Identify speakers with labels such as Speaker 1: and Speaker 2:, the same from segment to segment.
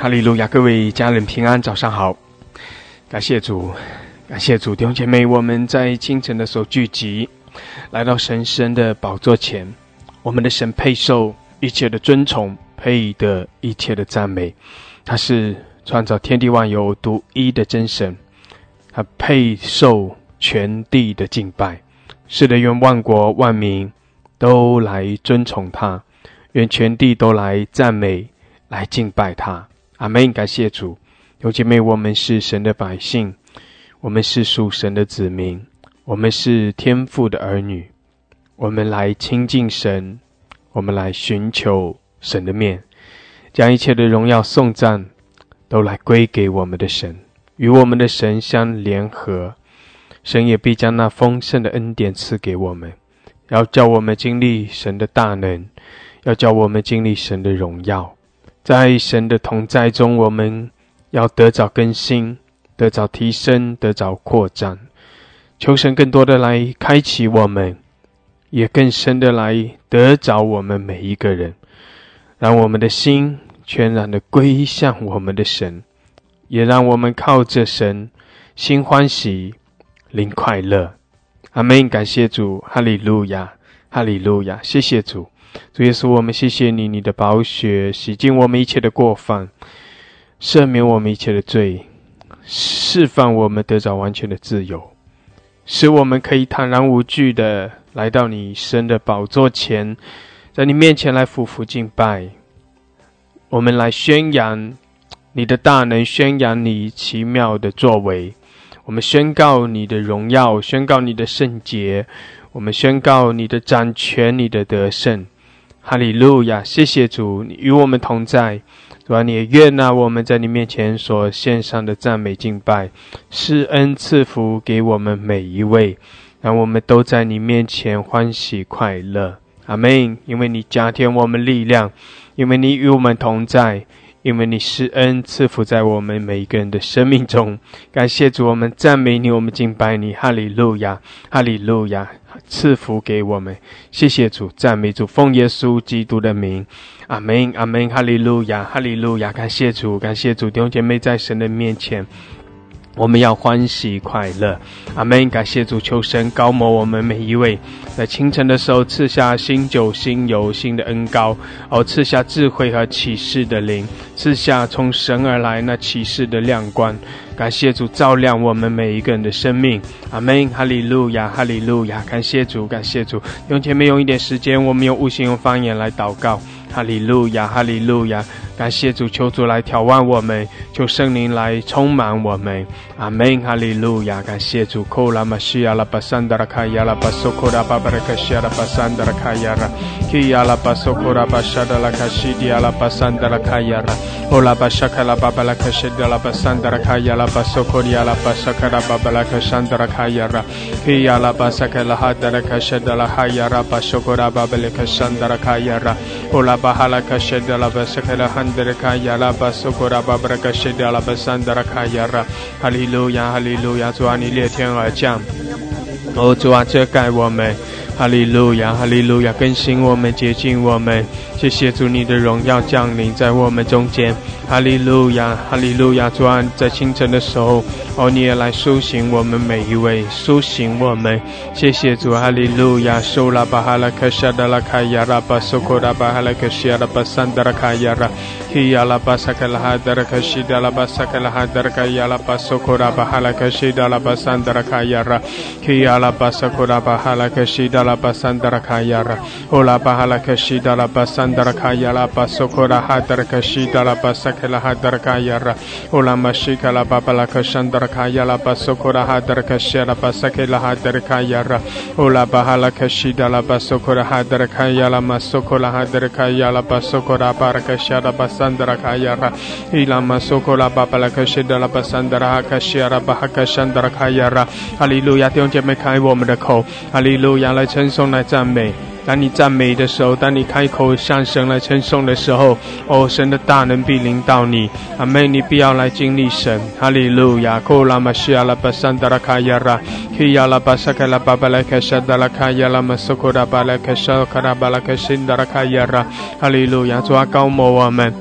Speaker 1: 哈利路亚，各位家人平安，早上好！感谢主，感谢主，弟兄姐妹，我们在清晨的时候聚集，来到神圣的宝座前，我们的神配受一切的尊崇，配得一切的赞美。他是创造天地万有独一的真神，他配受全地的敬拜。是的，愿万国万民都来尊崇他，愿全地都来赞美。来敬拜他，阿门！感谢主，有姐妹，我们是神的百姓，我们是属神的子民，我们是天父的儿女，我们来亲近神，我们来寻求神的面，将一切的荣耀颂赞都来归给我们的神，与我们的神相联合，神也必将那丰盛的恩典赐给我们，要叫我们经历神的大能，要叫我们经历神的荣耀。在神的同在中，我们要得着更新，得着提升，得着扩展。求神更多的来开启我们，也更深的来得着我们每一个人，让我们的心全然的归向我们的神，也让我们靠着神心欢喜，灵快乐。阿门！感谢主，哈利路亚，哈利路亚，谢谢主。主耶稣，我们谢谢你，你的宝血洗净我们一切的过犯，赦免我们一切的罪，释放我们得着完全的自由，使我们可以坦然无惧的来到你神的宝座前，在你面前来匍匐敬拜。我们来宣扬你的大能，宣扬你奇妙的作为。我们宣告你的荣耀，宣告你的圣洁。我们宣告你的掌权，你的得胜。哈利路亚！谢谢主，你与我们同在。主啊，你也愿纳我们在你面前所献上的赞美敬拜，施恩赐福给我们每一位，让我们都在你面前欢喜快乐。阿门！因为你加添我们力量，因为你与我们同在，因为你施恩赐福在我们每一个人的生命中。感谢主，我们赞美你，我们敬拜你。哈利路亚！哈利路亚！赐福给我们，谢谢主，赞美主，奉耶稣基督的名，阿门，阿门，哈利路亚，哈利路亚，感谢主，感谢主，弟兄姐妹在神的面前。我们要欢喜快乐，阿门！感谢主，求神高摩我们每一位，在清晨的时候赐下新酒、新油、新的恩膏，哦，赐下智慧和启示的灵，赐下从神而来那启示的亮光。感谢主照亮我们每一个人的生命，阿门！哈利路亚，哈利路亚！感谢主，感谢主。用前面用一点时间，我们用悟性、用方言来祷告。哈利路亚，哈利路亚！感谢主，求主来挑旺我们，求圣灵来充满我们。阿门，哈利路亚！感谢主。库拉玛西亚拉巴桑达拉卡亚拉巴索库拉巴巴拉卡西亚拉巴桑达拉卡亚拉，基亚拉巴索库拉巴沙达拉卡西迪亚拉巴桑达拉卡亚拉，欧拉巴沙卡拉巴巴拉卡西迪亚拉巴桑达拉卡亚拉巴索库亚拉巴沙卡拉巴巴拉卡桑达拉卡亚拉，基亚拉巴沙卡拉哈达拉卡西达拉哈亚拉巴索库拉巴巴拉卡桑达拉卡亚拉，欧拉。bahala kasheda la basakala handere kaya la basokora babra kasheda la Basandra kaya ra hallelujah hallelujah 主啊，你裂天而降，哦，主啊，遮盖我们。哈利路亚，哈利路亚，更新我们，洁净我们。谢谢主，你的荣耀降临在我们中间。哈利路亚，哈利路亚，主啊，在清晨的时候，哦，你也来苏醒我们每一位，苏醒我们。谢谢主，哈利路亚。苏拉巴哈拉克沙达拉卡亚拉巴苏库拉巴哈拉克西亚拉巴桑达拉卡亚拉，希亚拉巴萨克拉哈达拉克西达拉巴萨克拉哈达拉卡亚拉巴苏库拉巴哈拉克西达拉巴桑达拉卡亚拉，希亚拉巴萨库拉巴哈拉克西达。la basandara kayara ola bahala kashida la basandara kayala basokora hadara kashida la basakela hadara kayara ola mashika la babala kashandara kayala basokora hadara te la ha dar ka ya ra o la ma shi ka la ba ba la ka shan dar ka ya la ba so ko la ha dar ka shi la ba sa ke la ha dar ka ya ra o la ba ha la ka shida laba sokora hadarkaya laba sokora ha dar ka ya la ba sokora ba ra ka shi la ba san dar ka ya ra i la ma so ko la ba ba la ka shi da la ba san dar ka shi la ba ha ka shan dar ka ya ra ha li lu ya ti on je me kai wo me de ko ha li lu ya la chen song na zan mei 当你赞美的时候，当你开口向神来称颂的时候，哦，神的大能必临到你，阿妹，你必要来经历神，哈利路亚，库拉玛西亚拉巴桑达拉卡亚拉，基亚拉巴萨卡拉巴巴拉卡沙达拉卡亚拉玛苏库拉巴拉卡沙卡拉巴拉卡辛达拉卡亚拉，哈利路亚，主啊，高摩我们。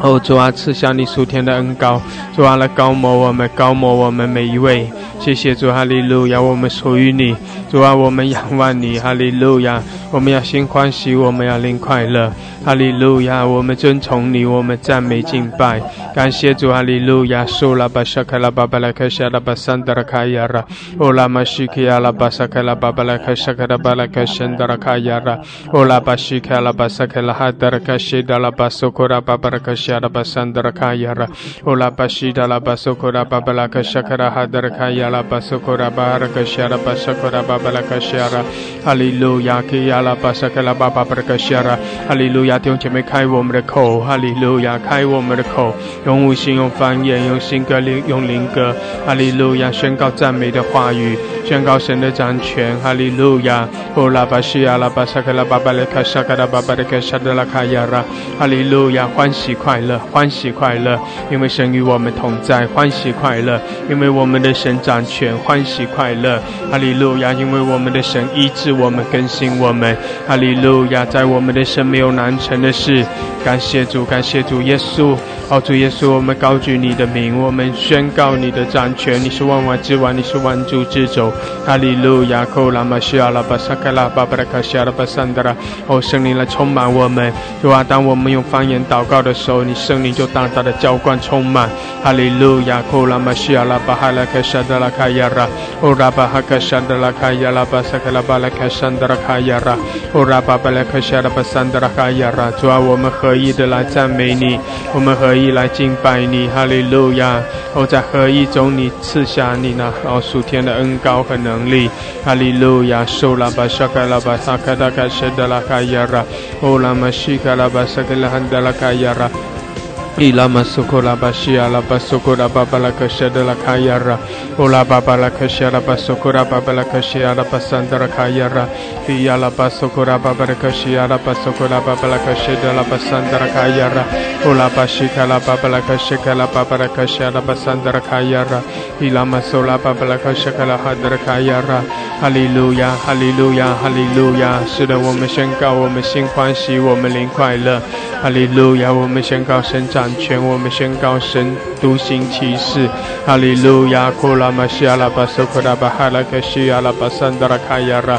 Speaker 1: 哦，主啊，赐下你属天的恩膏，主啊，来高摩我们，高摩我们每一位。谢谢主，哈利路亚，我们属于你。主啊，我们仰望你，哈利路亚。我们要心欢喜，我们要灵快乐，哈利路亚。我们尊崇你，我们赞美敬拜，感谢主，哈利路亚。苏拉巴沙卡拉巴巴拉卡沙拉巴桑德拉卡亚拉，欧拉玛西基亚拉巴沙卡拉巴巴拉卡沙卡拉巴拉卡申德拉卡亚拉，欧拉巴西卡拉巴沙卡拉哈德拉卡西达拉巴苏库拉巴巴拉卡沙拉巴桑德拉卡亚拉，欧拉巴西达拉巴苏库拉巴巴拉卡沙卡拉哈德拉卡亚拉巴苏库拉巴拉卡沙拉巴苏库拉巴巴拉卡沙拉，哈利路亚，基亚拉巴沙卡拉巴巴巴拉卡沙拉，哈利路亚，弟兄姐妹开我们的口，哈利路亚，开我们的口，用无心，用方言，用新歌，用灵歌，哈利路亚，宣告赞美的话语，宣告神的掌权，哈利路亚，欧拉巴西亚拉巴沙卡拉巴巴拉卡沙卡拉巴巴拉卡沙德拉卡亚拉，哈利路亚，欢喜快乐，欢喜快乐，因为神与我们同在，欢喜快乐，因为我们的神掌权，欢喜快乐，哈利路亚，因为我们的神医治我们，更新我们，哈利路亚，在我们的生没有难成的事，感谢主，感谢主耶稣，哦主耶稣，我们高举你的名，我们宣告你的掌权，你是万王之王，你是万主之主，哈利路亚，库拉玛西亚拉巴萨卡拉巴巴拉卡西亚拉巴桑德拉，哦圣灵来充满我们，主啊，当我们用方言祷告的时候，你圣灵就大大的浇灌充满，哈利路亚，库拉玛西亚拉巴哈拉卡沙德拉卡亚拉，哦拉巴哈卡沙德拉卡亚拉巴萨卡拉巴拉卡沙德拉卡亚拉，哦拉巴巴拉卡沙拉巴桑德拉卡亚拉，主啊，我们合一的来赞美你，我们合一来敬拜你，哈利路亚，哦在合一中你赐下你那哦属天的恩高和能力，哈利路亚，受拉巴沙卡拉巴萨卡达卡沙德拉卡亚拉，哦拉玛西卡拉巴萨卡拉伊拉玛苏库拉巴西阿拉巴苏库拉巴巴拉喀西德拉卡伊拉，乌拉巴巴拉喀西阿拉巴苏库拉巴巴拉喀西阿拉巴萨德拉卡伊拉，伊拉巴苏库拉巴巴拉喀西阿拉巴苏库拉巴巴拉喀西德拉巴萨德拉卡伊拉，乌拉巴西卡拉巴巴拉喀西卡拉巴巴拉喀西阿拉巴萨德拉卡伊拉，伊拉玛苏拉巴巴拉喀西卡拉哈德拉卡伊拉，哈利路亚，哈利路亚，哈利路亚。是的，我们宣告，我们心欢喜，我们灵快乐。哈利路亚，我们宣告神掌权，我们宣告神独行其事。哈利路亚，库拉玛西亚拉巴苏库拉巴哈拉克西亚拉巴桑德拉卡亚拉，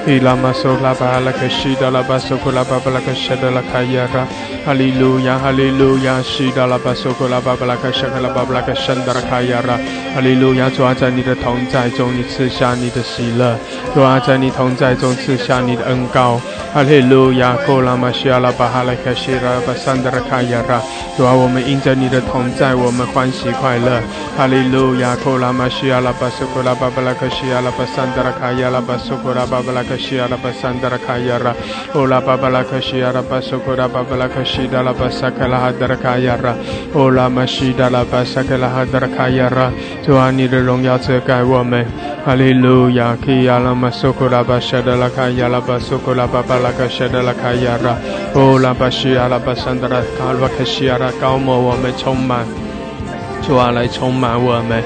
Speaker 1: Ola bahala kashia la basaka la babala kashida la basaka la hadara kayara. Ola bashida la basoko la bahala kashida la basaka la hadara kayara. Ila maso la bahala kashida la basoko la babala kashida la kayara. Hallelujah, hallelujah. Shida la basoko la babala kashaka la babala kashandara kayara. Hallelujah. 主啊，在你的同在中，你赐下你的喜乐；主啊，在你同在中赐下你的恩高。哈利路亚，库拉玛西亚拉巴哈莱卡西拉巴桑德拉卡亚拉，主啊，我们因着你的同在，我们欢喜快乐。哈利路亚，库拉玛西亚拉巴苏库拉巴巴拉卡西亚拉卡亚拉巴苏库拉巴拉卡西亚拉巴桑德拉卡亚拉，欧拉巴巴拉卡西亚拉巴苏库拉巴巴拉卡西达拉巴萨卡拉哈德拉卡亚拉，欧拉玛西达拉巴萨卡拉哈德拉卡亚拉，主啊，你的荣耀遮盖我们。哈利路亚，基亚拉玛苏库拉巴沙德拉卡亚拉巴苏库拉巴巴。拉克谢德拉卡亚拉，哦拉巴西亚拉巴桑德拉卡瓦克西亚拉高摩我们充满，主啊来充满我们，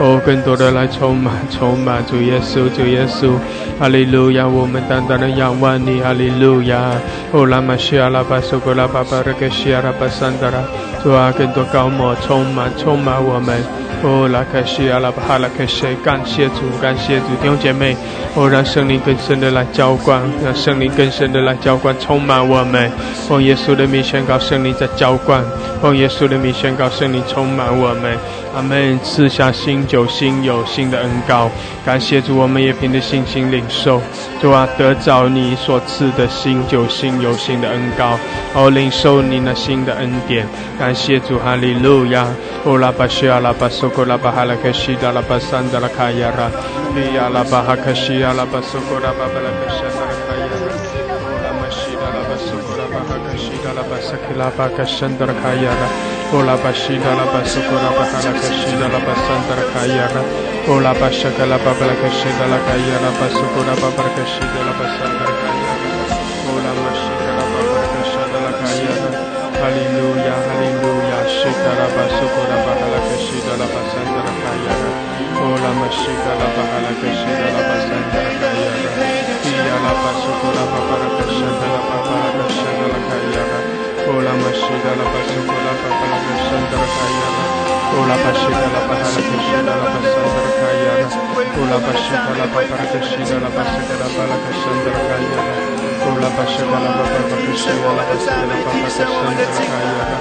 Speaker 1: 哦更多的来充满充满主耶稣主耶稣，哈利路亚我们单单的仰望你哈利路亚，哦拉玛西亚拉巴苏格拉巴巴拉克西亚拉巴桑德拉，主啊更多高摩充满充满我们。哦，拉克西阿拉巴哈拉克西，感谢主，感谢主，弟兄姐妹，哦，让圣灵更深的来浇灌，让圣灵更深的来浇灌，充满我们。奉耶稣的名宣告，圣灵在浇灌；奉耶稣的名宣告，圣灵充满我们。阿门。赐下新酒，新有新的恩膏。感谢主，我们也凭着信心领受，主啊，得着你所赐的新酒，新有新的恩膏，哦，领受你那新的恩典。感谢主，哈利路亚。哦，拉巴西阿拉巴苏库拉巴哈拉克西达拉巴桑达拉卡亚拉，比亚拉巴哈克西阿拉巴苏库拉巴巴拉克西达拉卡亚拉，哦，拉玛西达拉巴苏库拉巴哈克西达拉巴萨克拉巴克山达拉卡亚拉。Ola bashida la basukura bahala kashida la basandara kayara. Ola bashaka la babala kashida la kayara basukura babara kashida la basandara kayara. Ola mashika la babala kashida la kayara. Hallelujah, hallelujah. Shikara basukura bahala kashida la basandara kayara. Ola mashika la bahala kashida la basandara kayara. Iya la basukura babara Ola Mashida la Pasuko la Papala Sandra Kayana. Ola Pashida la Pahala Kashida la Pasandra Kayana. Ola Pashida la Papala Kashida la Pasaka la Pala Kayana. Ola Pashida la Papala Kashida la Pasaka la Pala Kayana.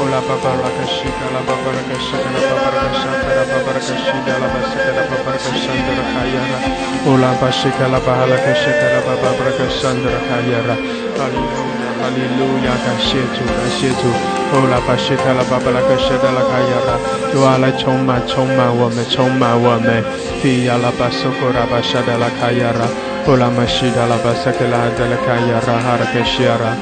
Speaker 1: Ola Papala Kashida la Papala Kashida la Papala Kashida la Papala Kashida la Pasaka la Papala Kasandra Kayana. Ola Pashida la Pahala Kashida la Papala Kasandra Kayana. Hallelujah. 哈利路亚，感谢主，感谢主。哦，拉巴西卡拉巴巴拉克谢达拉卡亚拉，主啊，来充满，充满我们，充满我们。比亚拉巴苏库拉巴沙达拉卡亚拉，哦，拉玛西达拉巴萨克拉达拉卡亚拉哈拉克西亚拉。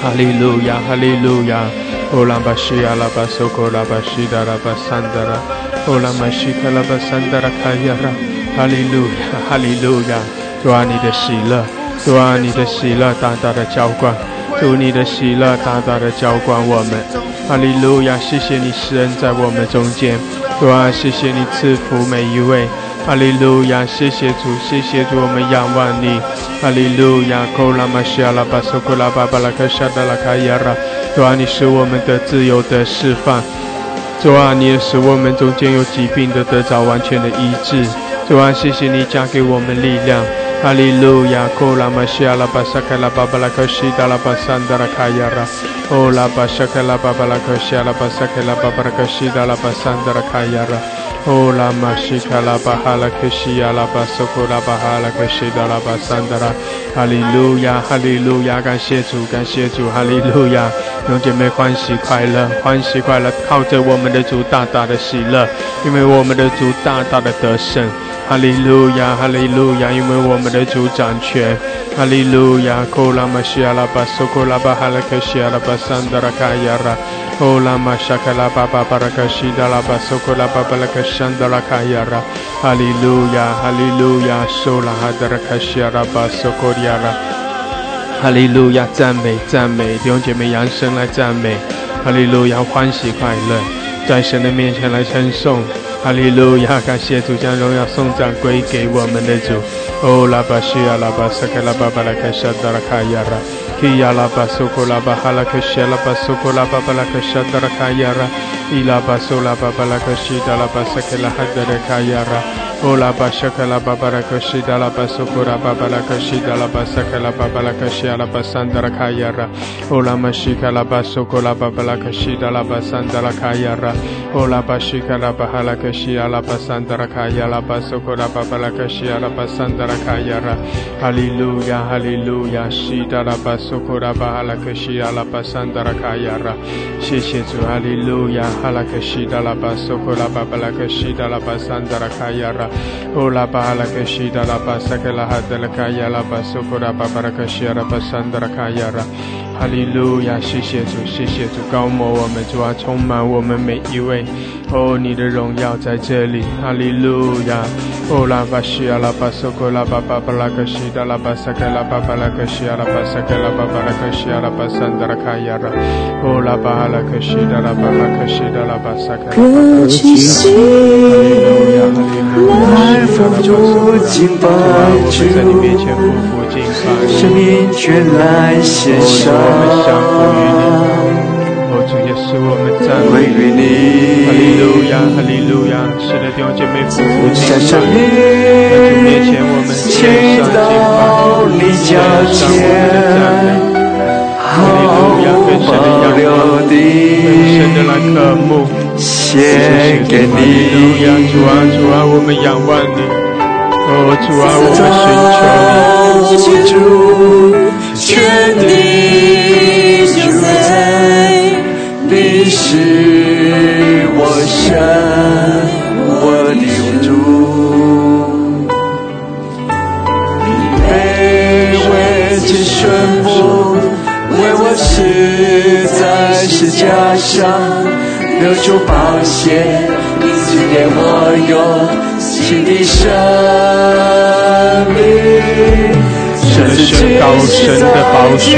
Speaker 1: 哈利路亚，哈利路亚。哦，拉巴西亚拉巴苏库拉巴西达拉巴桑达拉，哦，拉玛西卡拉巴桑达拉卡亚拉。哈利路亚，哈利路亚。主啊，你的喜乐。主啊，你的喜乐大大的浇灌，主你的喜乐大大的浇灌我们。哈利路亚，谢谢你施恩在我们中间。主啊，谢谢你赐福每一位。哈利路亚，谢谢主，谢谢主，我们仰望你。哈利路亚，库拉玛西亚拉巴苏库拉巴巴拉克沙达拉卡亚拉。主啊，你是我们的自由的释放。主啊，你也使我们中间有疾病的得着完全的医治。主啊，谢谢你加给我们力量。哈利路亚，库拉玛西亚拉巴萨克拉巴巴拉克西达拉巴桑达拉卡亚拉，哦拉巴萨克拉巴巴拉克西亚拉巴萨克拉巴巴拉克西达拉巴桑达拉卡亚拉，哦拉玛西卡拉巴哈拉克西亚拉巴苏库拉巴哈拉克西达拉巴桑达拉，哈利路亚，哈利路亚，感谢主，感谢主，哈利路亚，弟兄姐妹欢喜快乐，欢喜快乐，靠着我们的主大大的喜乐，因为我们的主大大的得胜。哈利路亚，哈利路亚，因为我们的主掌权。哈利路亚，库拉玛西亚拉巴苏库拉巴哈拉克西亚拉巴桑德拉卡亚拉，库拉玛沙卡拉巴巴巴拉克西达拉巴苏库拉巴巴拉克山德拉卡亚拉。哈利路亚，哈利路亚，苏拉哈德拉卡西亚拉巴苏库亚拉。哈利路亚，赞美赞美，弟兄姐妹扬声来赞美。哈利路亚，欢喜快乐，在神的面前来称颂。哈利路亚！感谢主将荣耀颂赞归给我们的主。哦，拉巴西亚拉巴萨克拉巴巴拉克沙达拉卡亚拉，基亚拉巴苏库拉巴哈拉克西拉巴苏库拉巴巴拉克沙达拉卡亚拉，伊拉巴苏拉巴巴拉克西达拉巴萨克拉哈达拉卡亚拉。哦，拉巴沙克拉巴巴拉克西达拉巴苏库拉巴巴拉克西达拉巴萨克拉巴巴拉克西阿拉巴桑达拉卡亚拉。哦，拉玛西卡拉巴苏库拉巴巴拉克西达拉巴桑达拉卡亚拉。哦，拉巴西卡拉巴哈拉克西阿拉巴桑达拉卡亚拉巴苏库拉巴巴拉克西阿拉巴桑达拉卡亚拉。哈利路亚，哈利路亚，西达拉巴苏库拉巴哈拉克西阿拉巴桑达拉卡亚拉。谢谢主，哈利路亚，哈拉克西达拉巴苏库拉巴巴拉克西达拉巴桑达拉卡亚拉。哦，拉巴哈拉克西达拉巴萨克拉哈德拉卡亚拉巴苏库拉巴巴拉克西阿拉巴桑德拉卡亚拉，哈利路亚，谢谢主，谢谢主，高摩我们主啊，充满我们每一位。哦，你的荣耀在这里，哈利路亚。哦，拉巴西阿拉巴苏库拉巴巴巴拉克西达拉巴萨克拉巴巴拉克西阿拉巴萨克拉巴巴拉克西阿拉巴桑德拉卡亚拉。哦，拉巴哈拉克西达拉巴拉克西达拉巴萨克拉巴巴拉克西，哈利路亚，哈利路亚。
Speaker 2: 来俯伏敬拜主，
Speaker 1: 在你面前匍匐敬拜，
Speaker 2: 生命全来献上。
Speaker 1: 我你，哦主耶稣，我们赞美
Speaker 2: 于
Speaker 1: 你。哈利，路亚，哈利路亚，是的，弟兄姐妹匍匐敬拜，
Speaker 2: 在
Speaker 1: 主面前我们献
Speaker 2: 倾
Speaker 1: 上敬拜，
Speaker 2: 你
Speaker 1: 献上我们的赞美。哈利路亚，更深的仰望，
Speaker 2: 保留
Speaker 1: 更深的来渴慕。
Speaker 2: 献给
Speaker 1: 哈利路亚，主啊，主啊，我们仰望你。哦，主啊，我们寻求你。
Speaker 2: 主，全地就在，你是我神，我的主。你卑微且顺服，为我实在是架上流出宝血，今天我有新的生命。
Speaker 1: 神高神的宝血，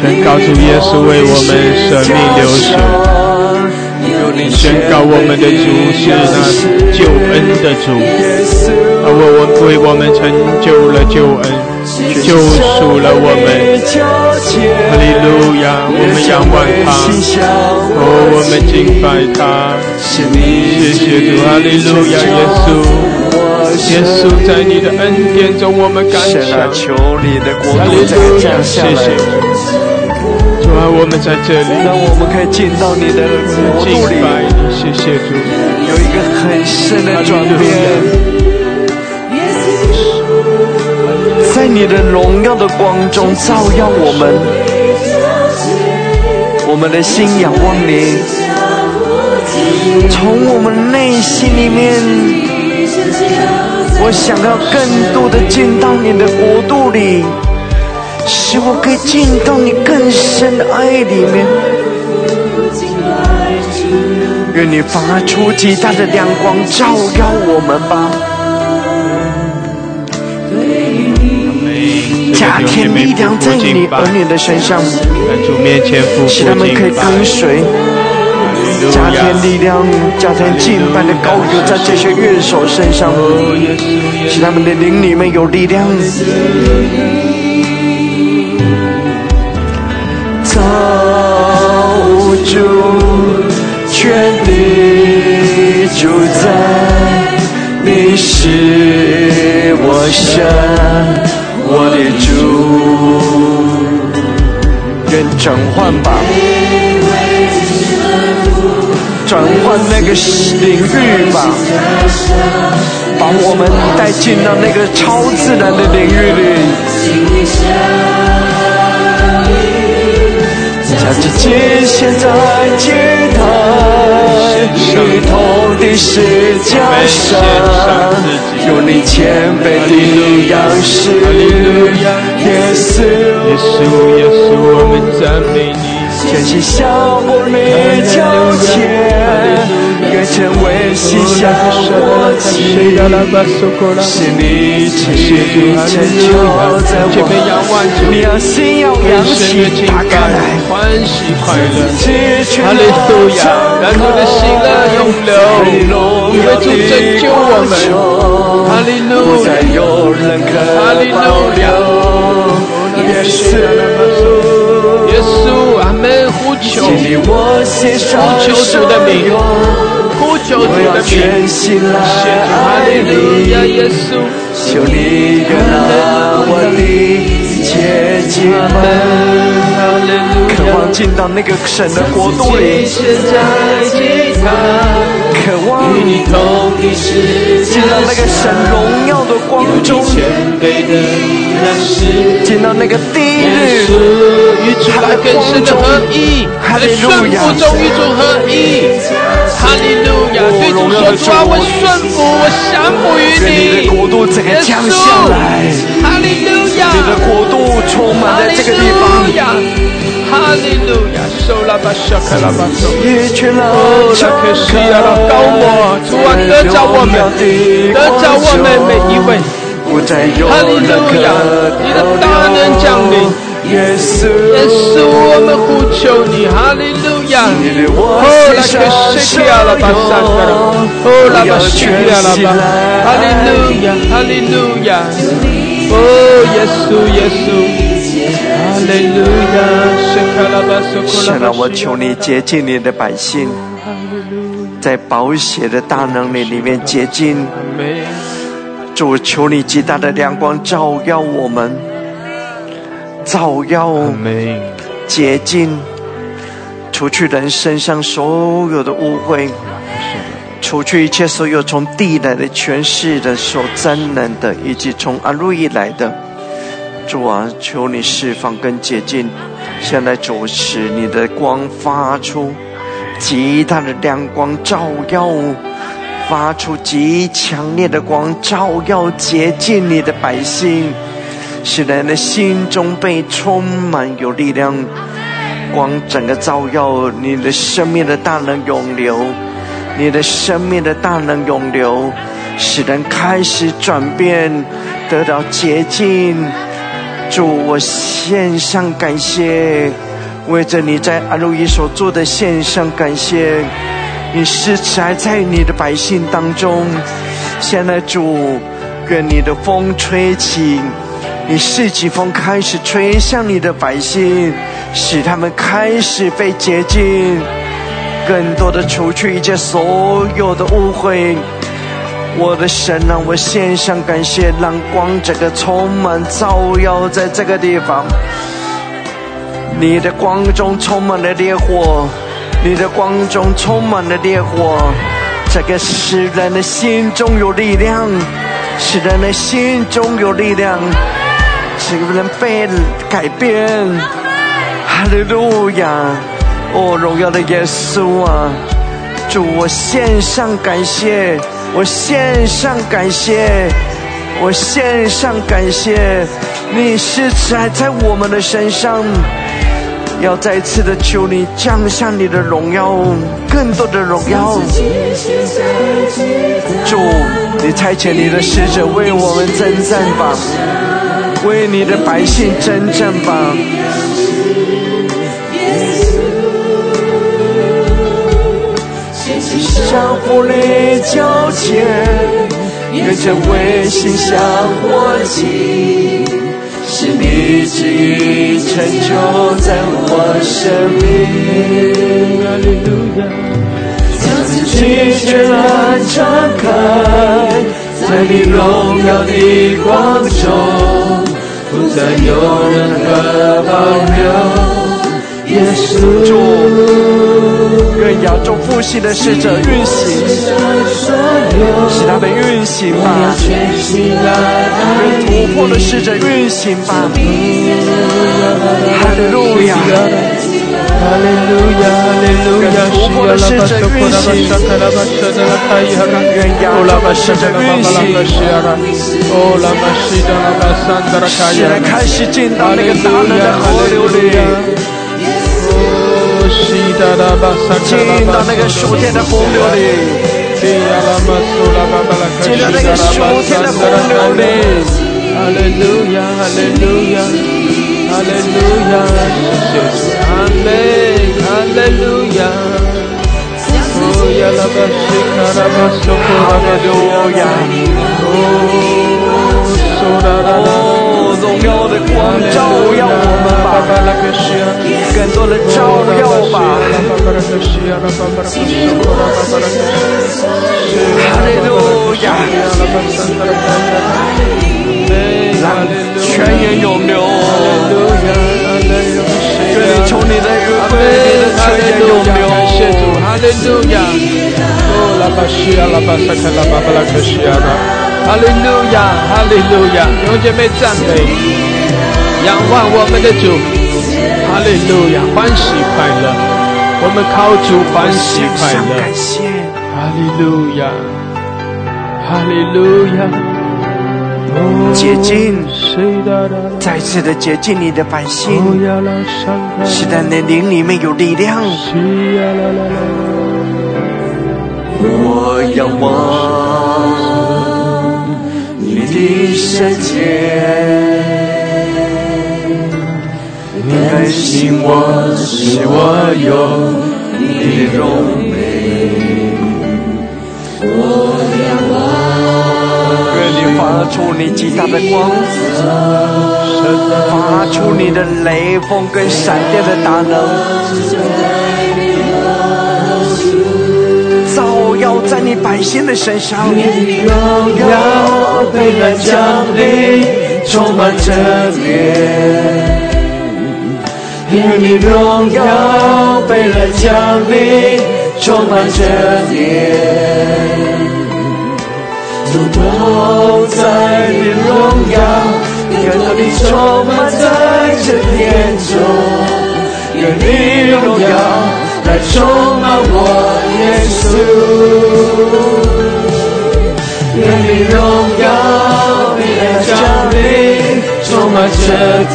Speaker 1: 宣告主耶稣为我们舍命流血，宣告我们的主是那救恩的主，而我为我们成就了救恩。救赎了我们，哈利路亚！我们仰望他，哦，我们敬拜他。谢谢主，哈利路亚！耶稣，耶稣在你的恩典中，我们感谢。哈利路亚！谢谢主，我们在这里，
Speaker 2: 让我们可以进到你的国度里。
Speaker 1: 谢谢主，
Speaker 2: 有一个很深的转变。在你的荣耀的光中照耀我们，我们的心仰望你，从我们内心里面，我想要更多的进到你的国度里，使我可以进到你更深的爱里面。愿你发出极大的亮光照耀我们吧。加添力量在你儿女的身上，使他们可以跟随。加添力量，加添敬拜的高油在这些乐手身上，使他们的灵里面有力量。造主，全地就在你是我神。我的转换吧，转换那个领域吧，把我们带进到那个超自然的领域里。将自己献在祭坛，与同的十架上，有你谦卑的样式，耶稣，
Speaker 1: 耶稣，耶稣，我们赞美你。
Speaker 2: 全心向我你交前。愿成为心下火气，是你亲成就在我。你要心要扬起，打开来，
Speaker 1: 欢喜快乐。哈利路亚，让主的喜乐永留，因为主拯救我们。哈利路亚，哈利路亚，耶稣，求，呼求主的名。呼求主的名，哈利路亚，耶稣，
Speaker 2: 求你原谅我的洁净们，渴望进到那个神的国度里，渴望进到那个神荣耀的光中，进到那个第一日，
Speaker 1: 与主更深的合一，在顺服中与主合一。哈利路亚！对主说：“主啊，我顺服，我降服于你。”
Speaker 2: 降下来。
Speaker 1: 哈利路亚！
Speaker 2: 你的国度充满在这个地方。
Speaker 1: 哈利路亚！受拉巴沙克拉巴索。
Speaker 2: 哦，
Speaker 1: 拉克西亚拉高莫，主啊，得着我们，得着我们每一位。哈利路亚！你的大能降临。
Speaker 2: 耶稣，
Speaker 1: 耶稣，我们呼求你，哈利路亚！哦，拉克西亚拉巴萨克拉，哦，拉巴西亚拉巴，哈利路亚，哈利路亚！哦，耶稣，耶稣，哈利路亚！圣卡拉巴索克拉
Speaker 2: 神啊，我求你洁净你的百姓，在宝血的大能力里面洁净。主，求你极大的亮光照耀我们。照耀，洁净，除去人身上所有的污秽，除去一切所有从地来的权势的所沾染的，以及从阿路伊来的。主啊，求你释放跟洁净。现在主使你的光发出极大的亮光，照耀，发出极强烈的光，照耀洁净你的百姓。使人的心中被充满有力量，光整个照耀，你的生命的大能永流，你的生命的大能涌流，使人开始转变，得到洁净。主，我献上感谢，为着你在安路伊所做的献上感谢。你是还在你的百姓当中，现在主，愿你的风吹起。你四季风开始吹向你的百姓，使他们开始被洁净，更多的除去一切所有的误会。我的神啊，我献上感谢，让光整个充满照耀在这个地方。你的光中充满了烈火，你的光中充满了烈火，这个使人的心中有力量，使人的心中有力量。使人被改变，哈利路亚！哦，荣耀的耶稣啊，主，我献上感谢，我献上感谢，我献上感谢，你是在在我们的身上，要再次的求你降下你的荣耀，更多的荣耀。主，你差遣你的使者为我们征战吧。为你的百姓征战吧！相互里交接，愿这微心相握紧，是你旨意成就在我生命。将自己全然敞开，在你荣耀的光中。不再有任何保留。耶稣，愿亚洲复兴的使者运行，使他们运行吧。愿突破的使者运行吧。哈利路亚，哈利路亚，哈利路亚，突破的使者运行。愿亚洲的使者运行。哦，拉玛西达拉巴桑达拉卡亚，开始进到那个大能的河流里。进到那个属天的洪流里。进到那个属天的洪流里。哈利路亚，哈利路亚，哈利路亚，谢谢主，阿门，哈利路亚。哦，亚拉巴西卡拉巴索库拉巴多亚，哦。哦，荣耀的光照耀我们吧，更多的照耀吧。哈利路亚，让泉源涌流。愿你从你的恩惠的泉源涌流。哈利路亚，哈利路亚，哈利路亚，用姐妹赞美，仰望我们的主，哈利路亚，欢喜快乐，我们靠主欢喜快乐，哈利路亚，哈利路亚，洁净，再次的洁净你的百姓，使在你灵里面有力量，我仰望。的圣洁，更新我，使我有你的荣美。我仰望，愿你发出你极大的光，发出你的雷锋跟闪电的大能。要在你百姓的身上，愿你荣耀被人降临，充满着脸。愿你荣耀被人降临，充满着脸。如果在你荣耀，看到你充满在这天中，愿你荣耀。来充满我耶稣，愿你荣耀，你的降临充满这天，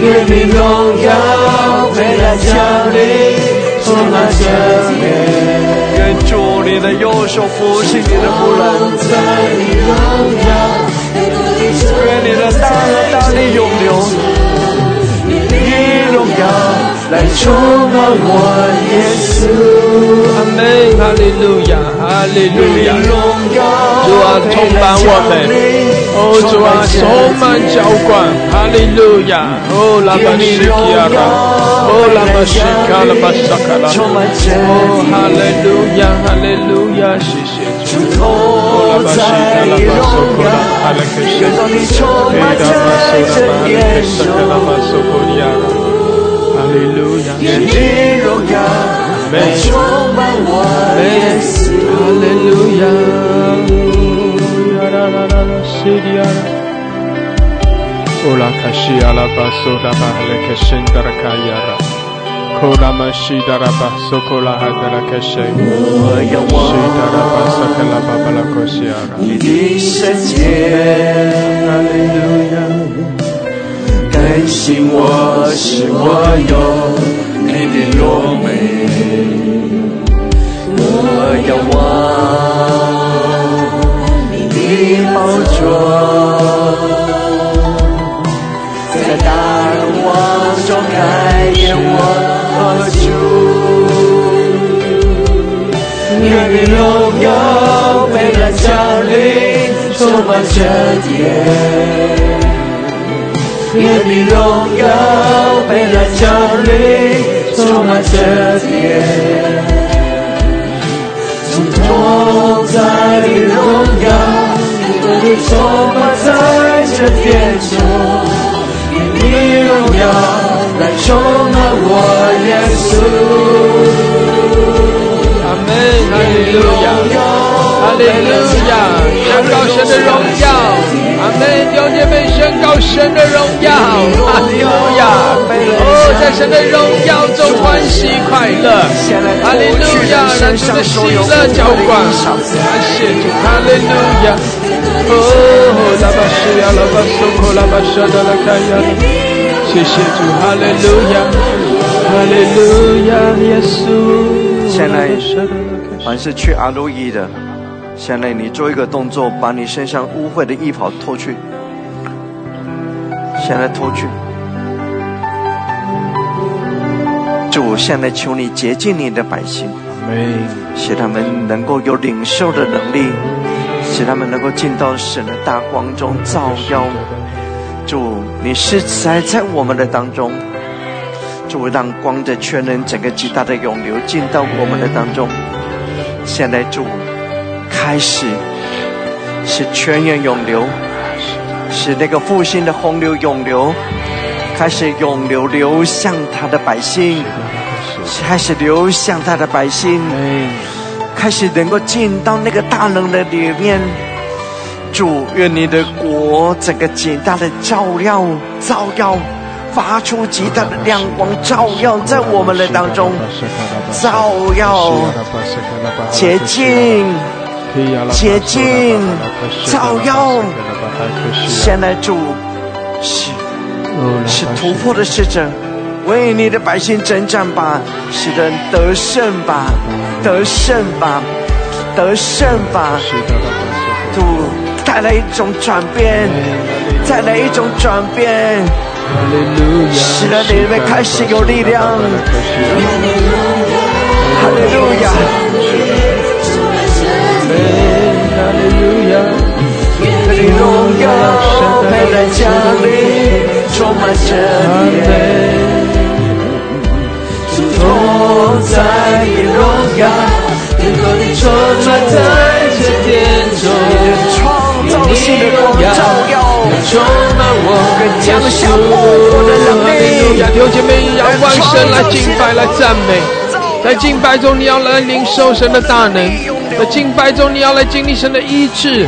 Speaker 2: 愿你荣耀回来降临，充满这里。愿主你的右手扶起你的仆人，愿你的大能大力永留，你荣耀。来充满我，耶稣，
Speaker 1: 阿门，哈利路亚，哈利路亚，主啊，充满我们，哦，主啊，充满浇灌，哈利路亚，哦，拉巴西基亚拉，哦，拉巴西卡拉巴萨卡拉，哦，哈利路亚，哈利路亚，谢谢主，利路亚，
Speaker 2: 愿你荣耀来充满我的心。
Speaker 1: 哈利路亚，啦啦啦啦，西里亚，乌拉卡西阿拉巴苏拉巴哈勒克辛达拉卡亚拉，库拉玛西达拉巴苏库拉哈达拉克西，
Speaker 2: 我仰望
Speaker 1: 西达拉巴萨克拉巴巴拉库西亚拉，
Speaker 2: 你的圣洁，
Speaker 1: 哈利路亚。
Speaker 2: 更新我，使我有你的柔美。我仰望你的宝座，在大光中看见我主。愿你荣耀被来降临，充满这天。愿你荣耀被来降临，充满这天。主同在的荣耀，你充满在这天中。愿你荣耀来充满我耶稣。
Speaker 1: 阿门，哈利路亚，哈利路亚，宣告神的荣耀。阿门！弟兄姐妹，宣告神的荣耀，哈利路亚！哦，在神的荣耀中欢喜快乐，哈利路亚！让主的喜乐浇灌，感谢主，哈利路亚！哦，拉巴西亚，拉巴苏库，拉巴沙达拉卡亚，谢谢主，哈利路亚，哈利路亚，耶稣！
Speaker 2: 现在，凡是去阿路伊的。现在你做一个动作，把你身上污秽的衣袍脱去。现在脱去。主，现在求你洁净你的百姓，使他们能够有领受的能力，使他们能够进到神的大光中照耀。主，你是在在我们的当中，主让光的全能整个极大的涌流进到我们的当中。现在主。开始是泉源涌流，使那个复兴的洪流涌流，开始涌流流向他的百姓，开始流向他的百姓，开始能够进到那个大能的里面。主，愿你的国整个极大的照耀，照耀，发出极大的亮光，照耀在我们的当中，照耀，洁净。洁净，照耀。现在主是是突破的使者，为你的百姓征战吧，使人得胜吧，得胜吧，得胜吧。主带来一种转变，带来一种转变，使得你们开始有力量。哈利路亚。你荣耀陪在家里，充满着爱。主在你荣耀，更多的充满在这天中，创造新的光照耀，充满我更将下复活的能力。
Speaker 1: 弟兄姐妹，仰望神来敬拜来赞美，在敬拜中你要来领受神的大能。在敬拜中，你要来经历神的医治；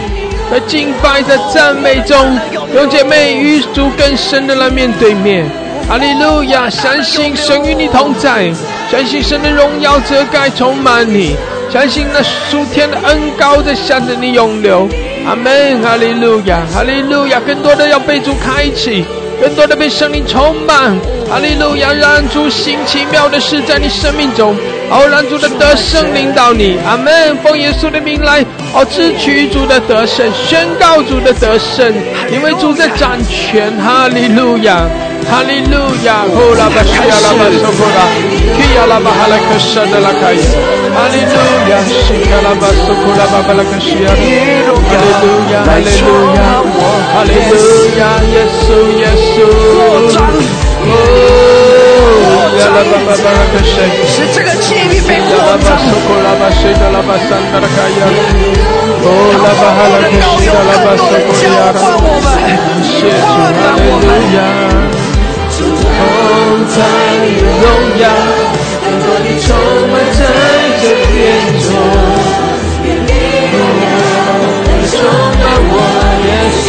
Speaker 1: 在敬拜，在赞美中，有姐妹与主更深的来面对面。哈利路亚！相信神与你同在，相信神的荣耀遮盖充满你，相信那属天的恩高在向着你涌流。阿门！哈利路亚！哈利路亚！更多的要被主开启，更多的被圣灵充满。哈利路亚，让主行奇妙的事在你生命中，好，让主的得胜领导你。阿门。奉耶稣的名来，哦，支取主的得胜，宣告主的得胜，因为主在掌权。哈利路亚。哈利路亚，呼啦巴西亚拉巴苏呼啦，基亚拉巴哈拉克沙德拉卡耶。哈利路亚，西亚拉巴苏呼啦巴巴拉克西亚。哈利路亚，哈利路亚，哈利路亚，耶稣耶稣。
Speaker 2: 使这个气力被
Speaker 1: 亚拉巴苏呼啦巴西德拉巴桑德拉卡耶。哦，拉巴哈拉克西亚拉巴苏呼亚拉，谢主，哈利路亚。同在荣耀，更多的充满在这殿中，充满我耶稣，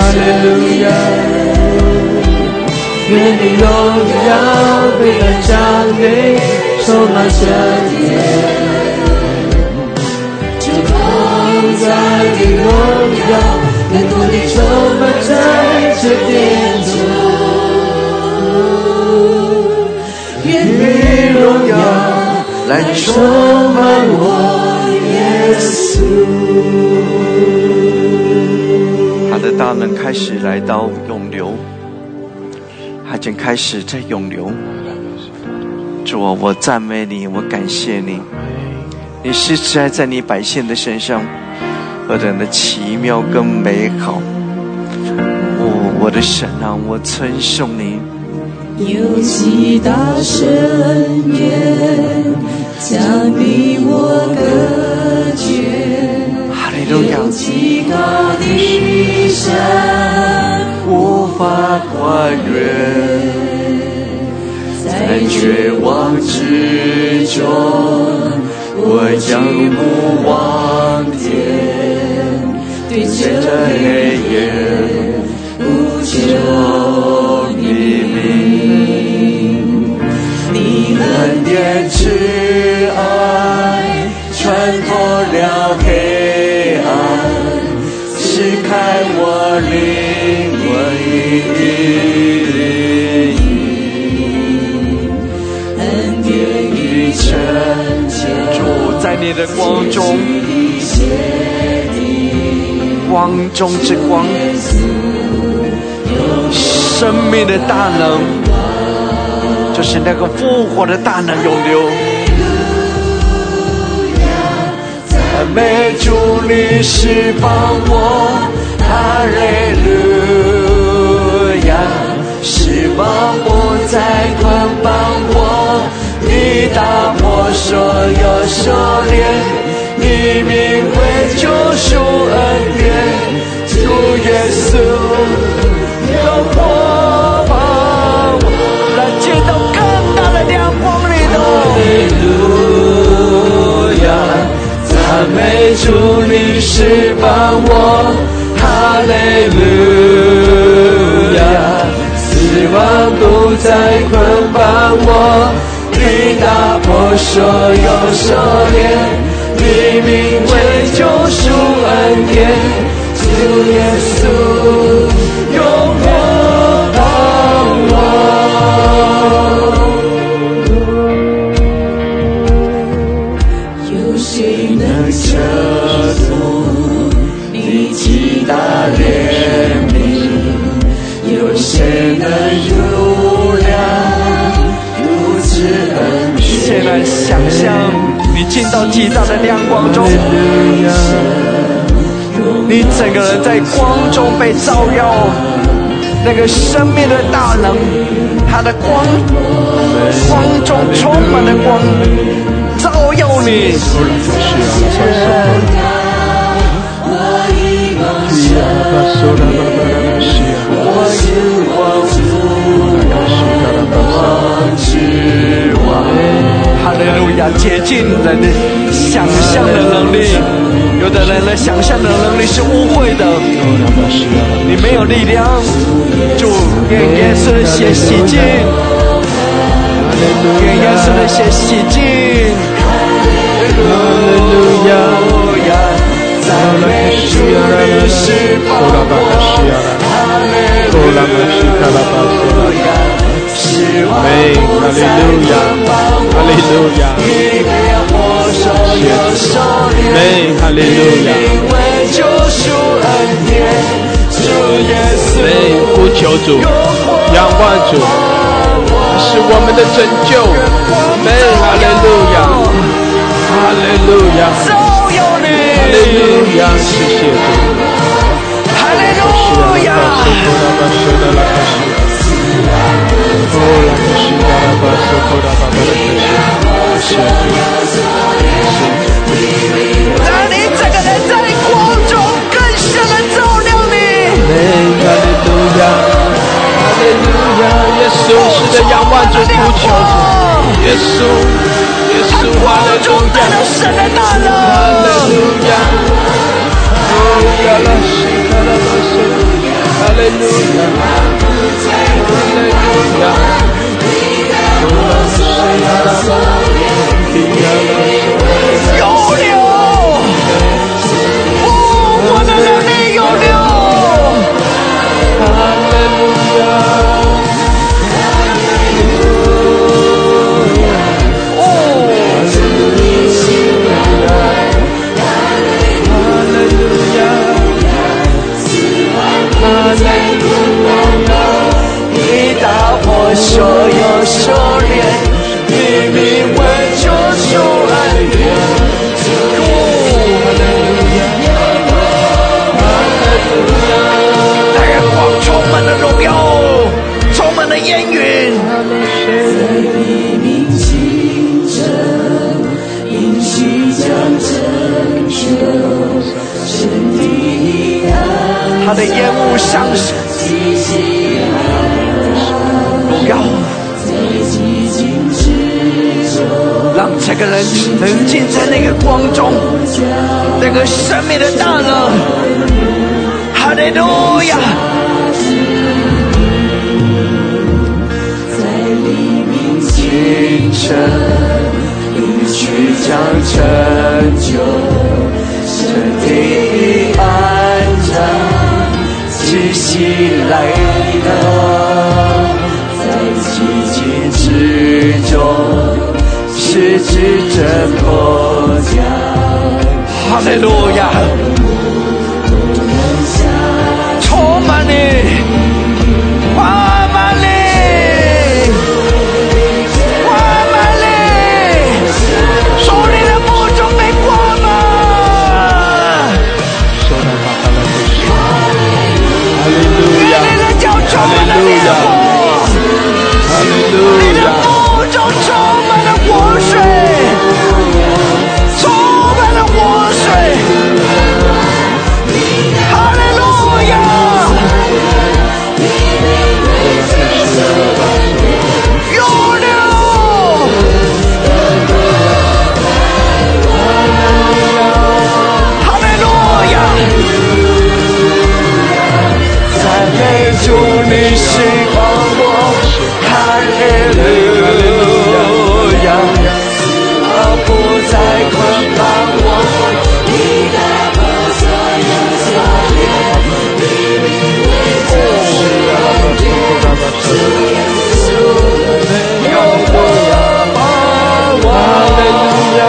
Speaker 1: hallelujah, hallelujah. 愿你荣耀被他降临，充满圣洁。在的荣耀，更多的充满在这殿中。愿你荣耀来充满我，耶稣。
Speaker 2: 的大门开始来到涌流，他正开始在涌流。主啊，我赞美你，我感谢你，你是在在你百姓的身上。何等的奇妙跟美好！哦，我的神啊，我称颂你。
Speaker 3: 有其大神言，将你我隔绝。
Speaker 2: 哈利路亚！
Speaker 3: 有极高的山，
Speaker 2: 无法跨越。
Speaker 3: 在绝望之中，我仰目望天。对着黑夜不求黎明，你恩典之
Speaker 2: 主在你的光中。光中之光，生命的大能，就是那个复活的大能永流。赞美主，你是帮我，哈利路亚，释放不再捆绑我，你打破所有锁链。你名为救赎恩典，主耶稣有火把我来见到更大的亮光里头。哈利路亚，赞美主，你释放我。我，你打破所有锁链。你名为救赎恩典，主耶稣巨大的亮光中，你整个人在光中被照耀。那个生命的大能，他的光，光中充满了光，照耀你。之外。哈利路亚，接近人的想象的能力。有的人的想象的能力是无悔的，你没有力量。主，给耶稣的血洗净，愿耶稣的血洗净。哈利路亚，赞美主，你是宝。哈利路亚，哈利路亚。是我不再捆绑我，你给我所有手链，因为救赎恩典，主耶稣，
Speaker 1: 呼求主，仰望主，是我们的拯救，阿哈利路亚，哈利路亚，哈利路亚，谢谢主，
Speaker 2: 让你这个人在光中更深的照亮你。
Speaker 1: 哈利路亚，哈利路亚，耶稣是的仰望主呼求主，耶稣，耶稣，哈利路亚，哈利路亚，哦，亚所有修炼，你名为救光中，
Speaker 2: 那个生命的大能。哈利路亚！清晨，你去将成就，身体安详，气息来了，在寂静之中。是指着国家，哈利路亚，充满你。耶稣，让我把我照亮。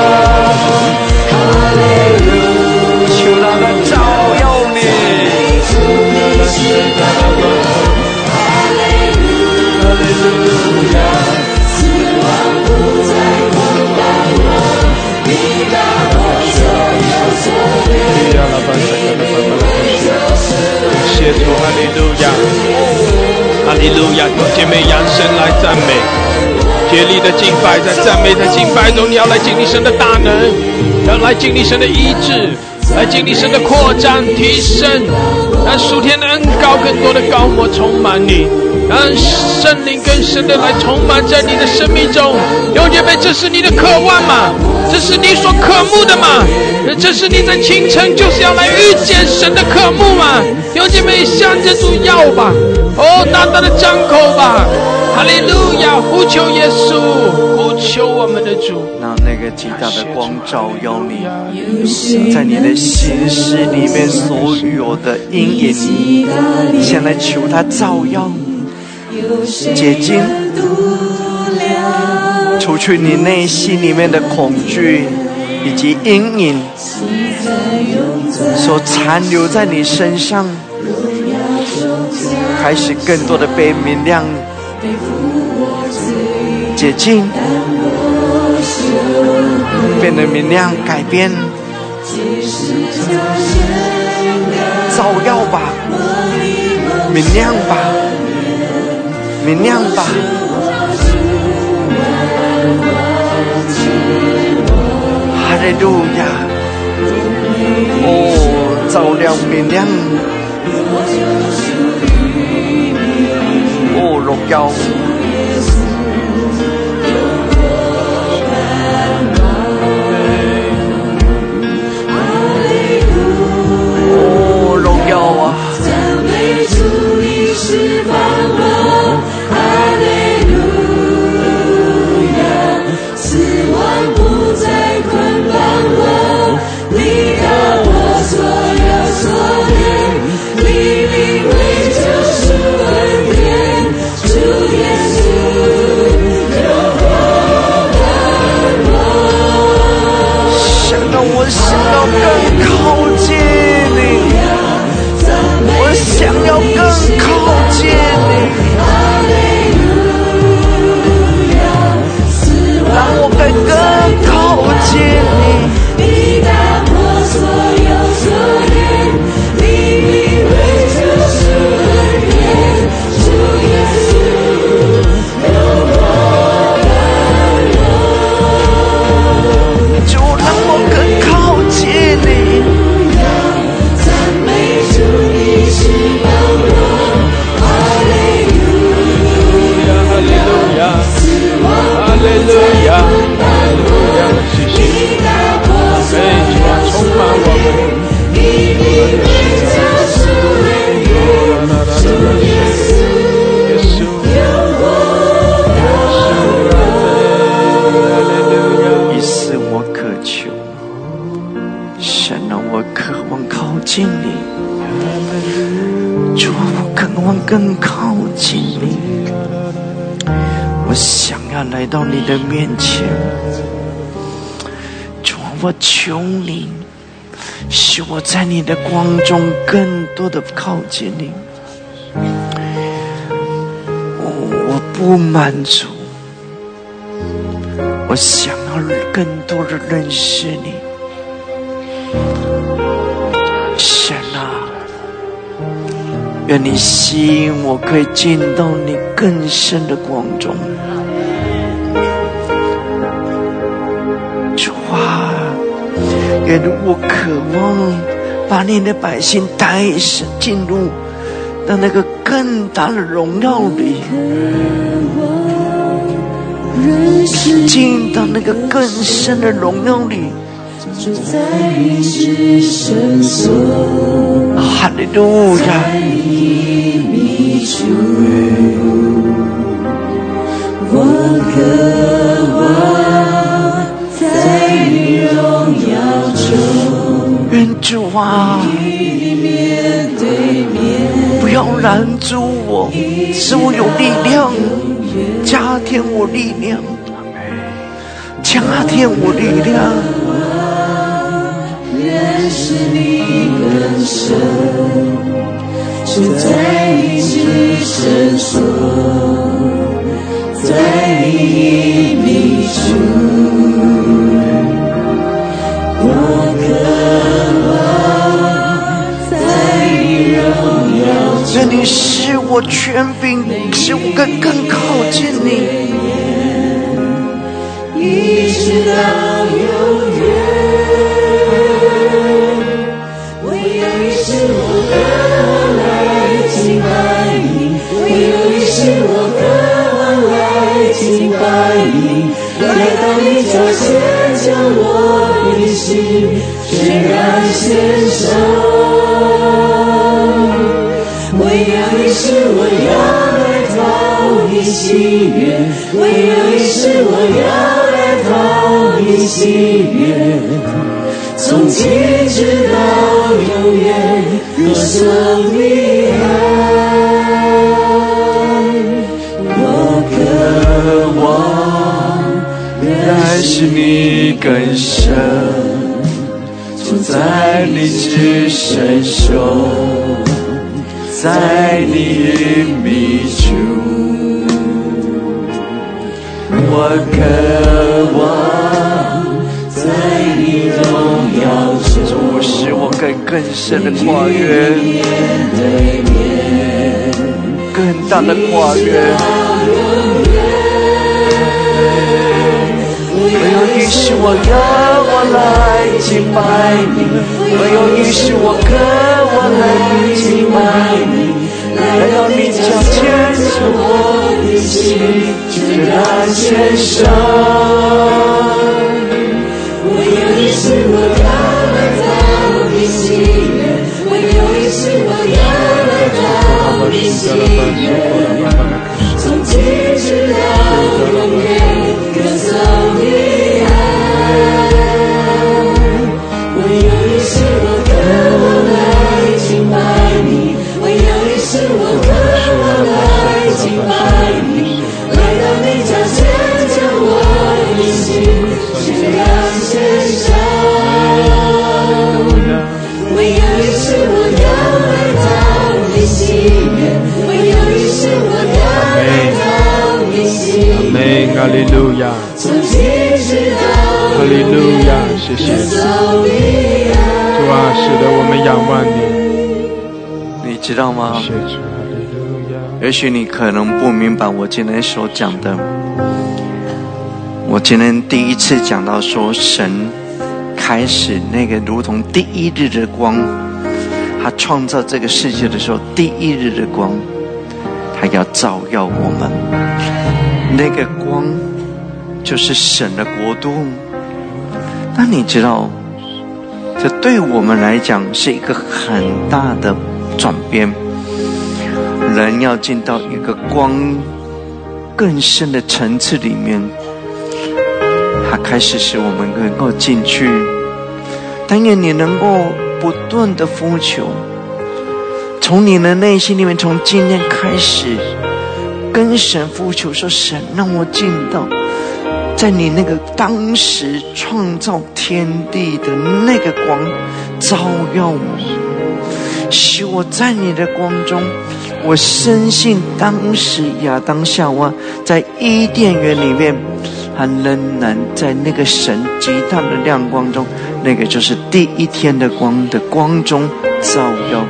Speaker 2: 哈利路亚，求他来照耀你。哈利路亚，死亡不再捆绑我，你把我所有所有。哈利路亚，老板在干的，老板在休息。谢主哈利路亚。哈利
Speaker 1: 路亚，用姐妹扬声来赞美，竭力的敬拜，在赞美，在敬拜中，
Speaker 2: 你要来经历
Speaker 1: 神的大能，要来经历神的医治，来经历神的扩张提升，让属天的恩高更多的高摩充满你。让圣灵更深的来充满在你的生命中。有姐妹，这是你的渴望吗？这是你所渴慕的吗？这是你在清晨就是要来遇见神的渴慕吗？有姐妹，向着主要吧！哦，大大的张口吧！哈利路亚，呼求耶稣，呼求我们的主。
Speaker 2: 让那个极大的光照耀你，在你的心事里面所有的阴影，先来求他照耀，洁净，除去你内心里面的恐惧以及阴影，所残留在你身上，开始更多的被明亮。洁净，变得明亮，改变，照耀吧，明亮吧，明亮吧，哈利路亚！哦，照亮明亮，哦，荣耀。更靠近你，我想要来到你的面前，主，我求你，使我在你的光中更多的靠近你。我我不满足，我想要更多的认识你，愿你吸引我，可以进到你更深的光中。主啊愿我渴望把你的百姓带进入到那个更大的荣耀里，进到那个更深的荣耀里。哈利路亚！我渴望在你荣耀中。愿主啊，不要拦住我，使我有力量，加添我力量，加添我力量。认识你更深，就在你之深处，在你秘处。愿你使我全柄，使我更更靠近你，一直到永白衣，来到你脚前，将
Speaker 3: 我的心全然献上。为有你是我要来讨你喜悦，为有你是我要来讨你喜悦。从今直到永远，歌颂你。
Speaker 2: 认识你更深，住在你至深处，在你秘处。我渴望在你荣耀中，使我更更深的跨越，更大的跨越。唯有你是我渴望来敬拜你，唯有你是我渴望来敬拜你，来到你脚前，使我的心全然献上。
Speaker 3: 唯有你是我要来到你喜悦，唯有你是我要来到你喜悦，从今直到永远，
Speaker 1: 哈利路亚，哈利路亚，谢谢。主啊，使得我们仰望你，
Speaker 2: 你知道吗？也许你可能不明白我今天所讲的。我今天第一次讲到说，神开始那个如同第一日的光，他创造这个世界的时候，第一日的光，他要照耀我们。那个光就是神的国度。那你知道，这对我们来讲是一个很大的转变。人要进到一个光更深的层次里面，它开始使我们能够进去。但愿你能够不断的呼求，从你的内心里面，从今天开始，跟神呼求说：“神，让我进到在你那个当时创造天地的那个光，照耀我，使我在你的光中。”我深信，当时亚当夏娃在伊甸园里面，他仍然在那个神极大的亮光中，那个就是第一天的光的光中照耀。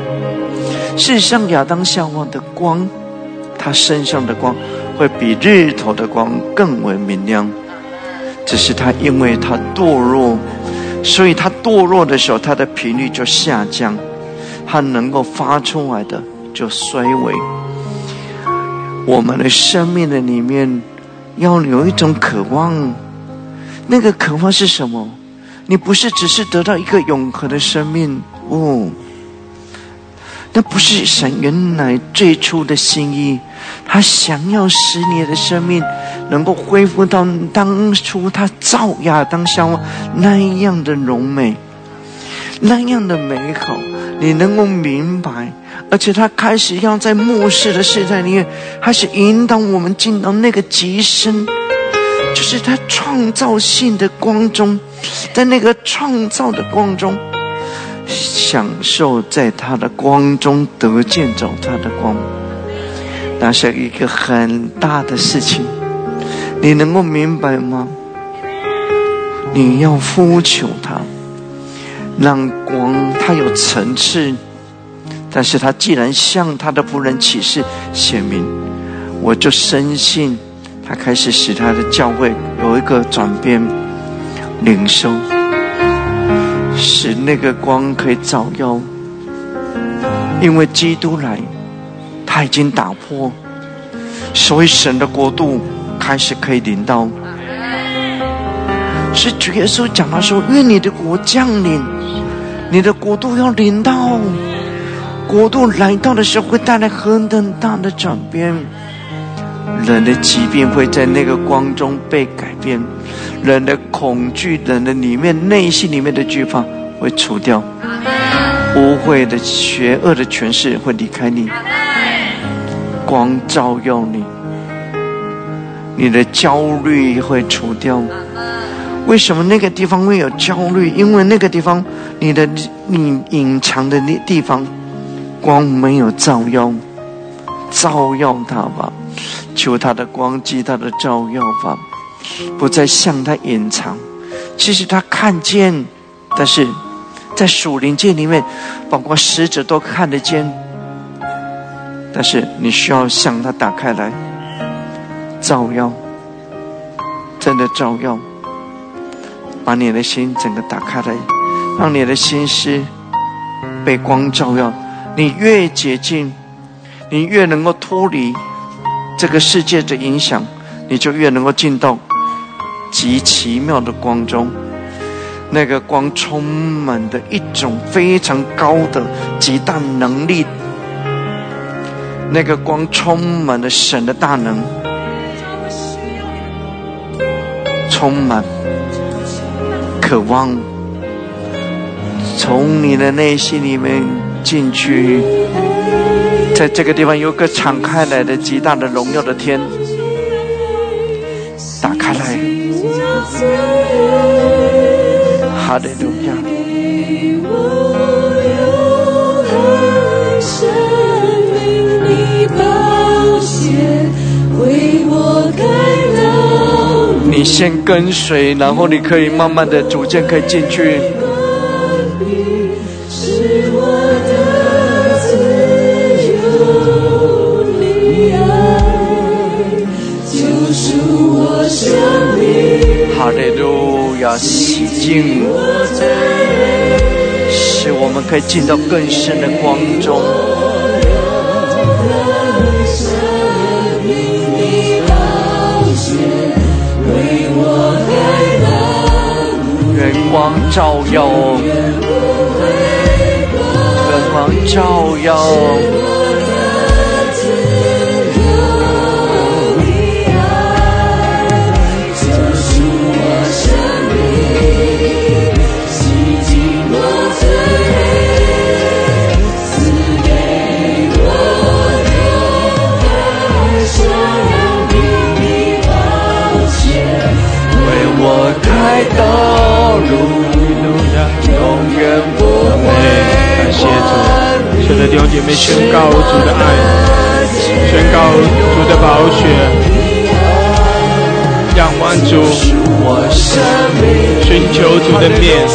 Speaker 2: 事实上，亚当夏娃的光，他身上的光会比日头的光更为明亮。只是他因为他堕落，所以他堕落的时候，他的频率就下降，他能够发出来的。就衰微。我们的生命的里面要有一种渴望，那个渴望是什么？你不是只是得到一个永恒的生命哦，那不是神原来最初的心意。他想要使你的生命能够恢复到当初他造亚当夏娃那样的柔美，那样的美好。你能够明白。而且他开始要在末世的时代里面，开始引导我们进到那个极深，就是他创造性的光中，在那个创造的光中，享受在他的光中得见着他的光，那是一个很大的事情，你能够明白吗？你要呼求他，让光它有层次。但是他既然向他的仆人启示显明，我就深信他开始使他的教会有一个转变，领受，使那个光可以照耀。因为基督来，他已经打破，所以神的国度开始可以临到。是主耶稣讲的说：“愿你的国降临，你的国度要临到。国度来到的时候，会带来很大的转变。人的疾病会在那个光中被改变，人的恐惧，人的里面内心里面的惧怕会除掉，污秽的邪恶的权势会离开你，光照耀你，你的焦虑会除掉。”为什么那个地方会有焦虑？因为那个地方，你的你隐藏的那地方，光没有照耀，照耀它吧，求它的光及它的照耀吧，不再向它隐藏。其实他看见，但是在属灵界里面，包括使者都看得见，但是你需要向他打开来，照耀，真的照耀。把你的心整个打开来，让你的心思被光照耀。你越接近，你越能够脱离这个世界的影响，你就越能够进到极奇妙的光中。那个光充满的一种非常高的极大能力，那个光充满了神的大能，充满。渴望从你的内心里面进去，在这个地方有个敞开来的极大的荣耀的天，打开来，哈利路亚。你先跟随，然后你可以慢慢的逐渐可以进去。哈利路亚，洗净，使我们可以进到更深的光中。光照耀，光照耀。道路，永远不会感谢主，
Speaker 1: 现在弟兄姐妹宣告主的爱，宣告主的宝血，仰望主，寻求主的面，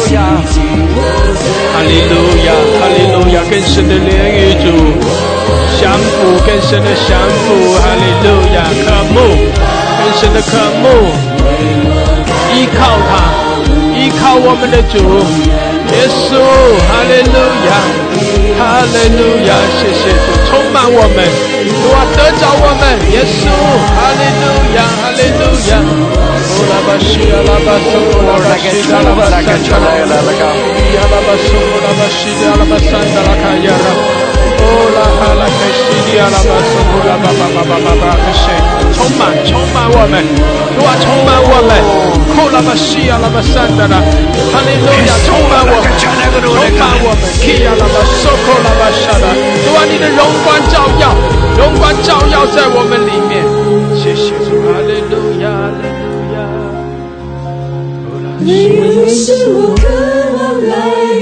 Speaker 1: 哈利路亚，哈利路亚，更深的连于主，降服更深的降服，哈利路亚，渴慕更深的渴慕。依靠他，依靠我们的主。耶稣，哈利路亚，哈利路亚，谢谢主充满我们，主啊得着我们，耶稣，哈利路亚，哈利路亚，乌拉巴西阿拉巴苏乌拉巴西阿拉巴萨卡拉拉拉卡，伊阿拉巴苏乌拉巴西阿拉巴萨达拉卡亚拉，乌拉哈拉卡西迪阿拉巴苏乌拉巴巴巴巴巴巴卡西，充满充满我们，主啊充满我们。呼啦巴西呀啦巴山的啦，哈利路亚充满我们，充满我们，基呀啦巴苏库啦巴沙的，主啊，你的荣光照耀，荣光照耀在我们里面，谢谢主，哈利路亚，哈利路亚。
Speaker 3: 唯有一是我渴望来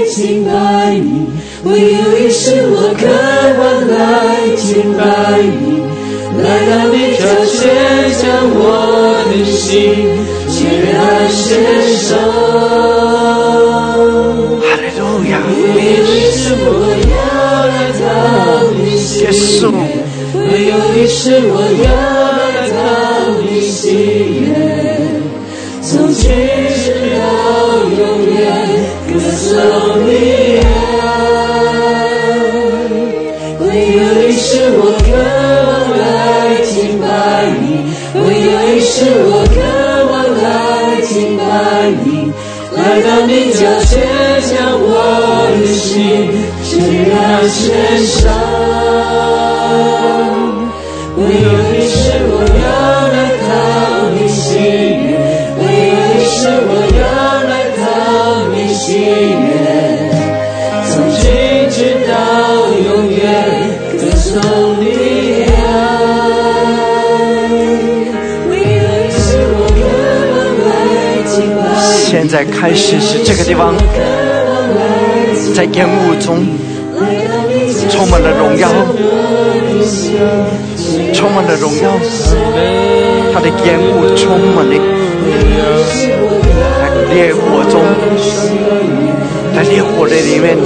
Speaker 3: 敬拜你，唯有一是我渴来敬拜你，来到你脚前，将我的心。血染身上，
Speaker 2: 哈利路亚！
Speaker 3: 我要来讨你喜悦，唯有一是我要来讨你喜悦，从今直到永远歌颂你我渴望来敬拜你，唯有一是我渴。心。爱你，来到你脚前，将我的心献在身上。唯有你是我要来讨你喜悦，唯有你是我要来讨你喜悦，
Speaker 2: 现在开始是这个地方，在烟雾中充满了荣耀，充满了荣耀，它的烟雾充满了在烈火中，在烈火的里面，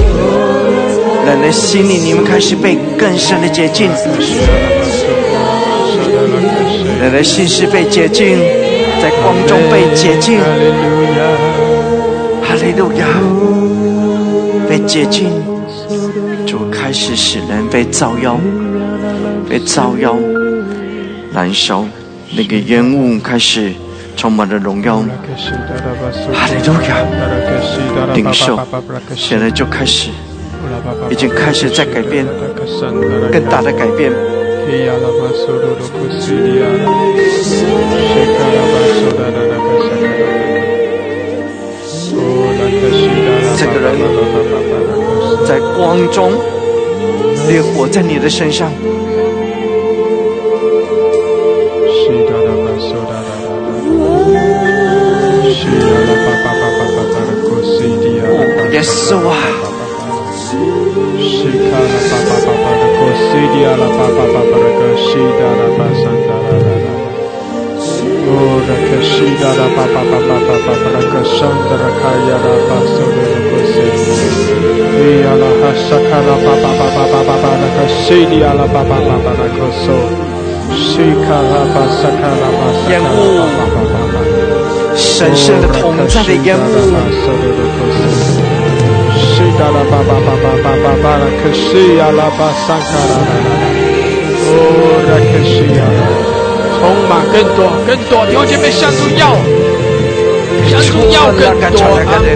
Speaker 2: 人的心里你们开始被更深的洁净，人的心是被洁净，在光中被洁净。哈利路亚，被洁净，主开始使人被照耀，被照耀，燃烧，那个烟雾开始充满了荣耀。哈利路亚，领受，现在就开始，已经开始在改变，更大的改变。这个人在光中，烈火在你的身上。耶稣啊！烟雾，神圣的同在的烟雾。
Speaker 1: 充满更多更多，弟兄姐妹向主要，向主要更多，阿妹。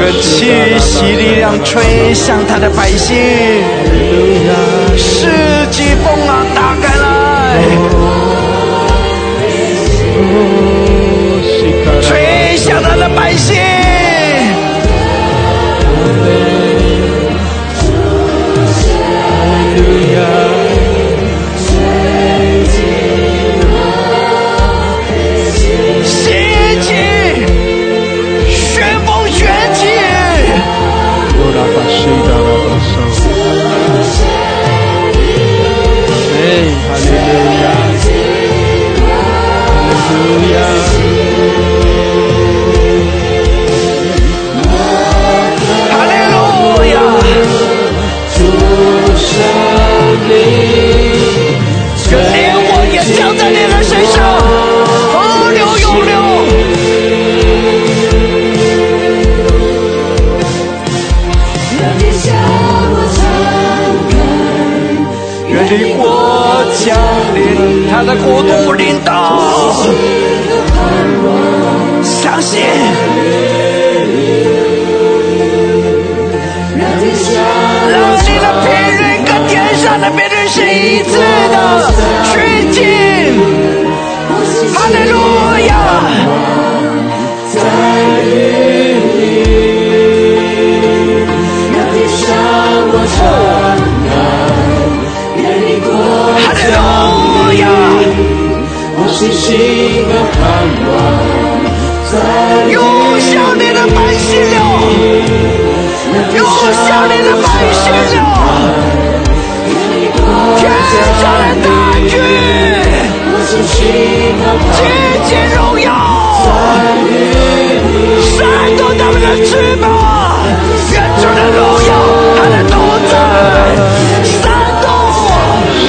Speaker 2: 愿气息力量吹向他的百姓，世纪风浪打开来，吹向他的百姓。降临，他的国度领导，相信。让你的频率跟天上的频率是一致的，趋近。哈利路亚！路亚！又向你的百姓了，又向你的百姓了，天上的大军，接近荣耀，扇动他们的翅膀，愿主的荣耀，他的同在，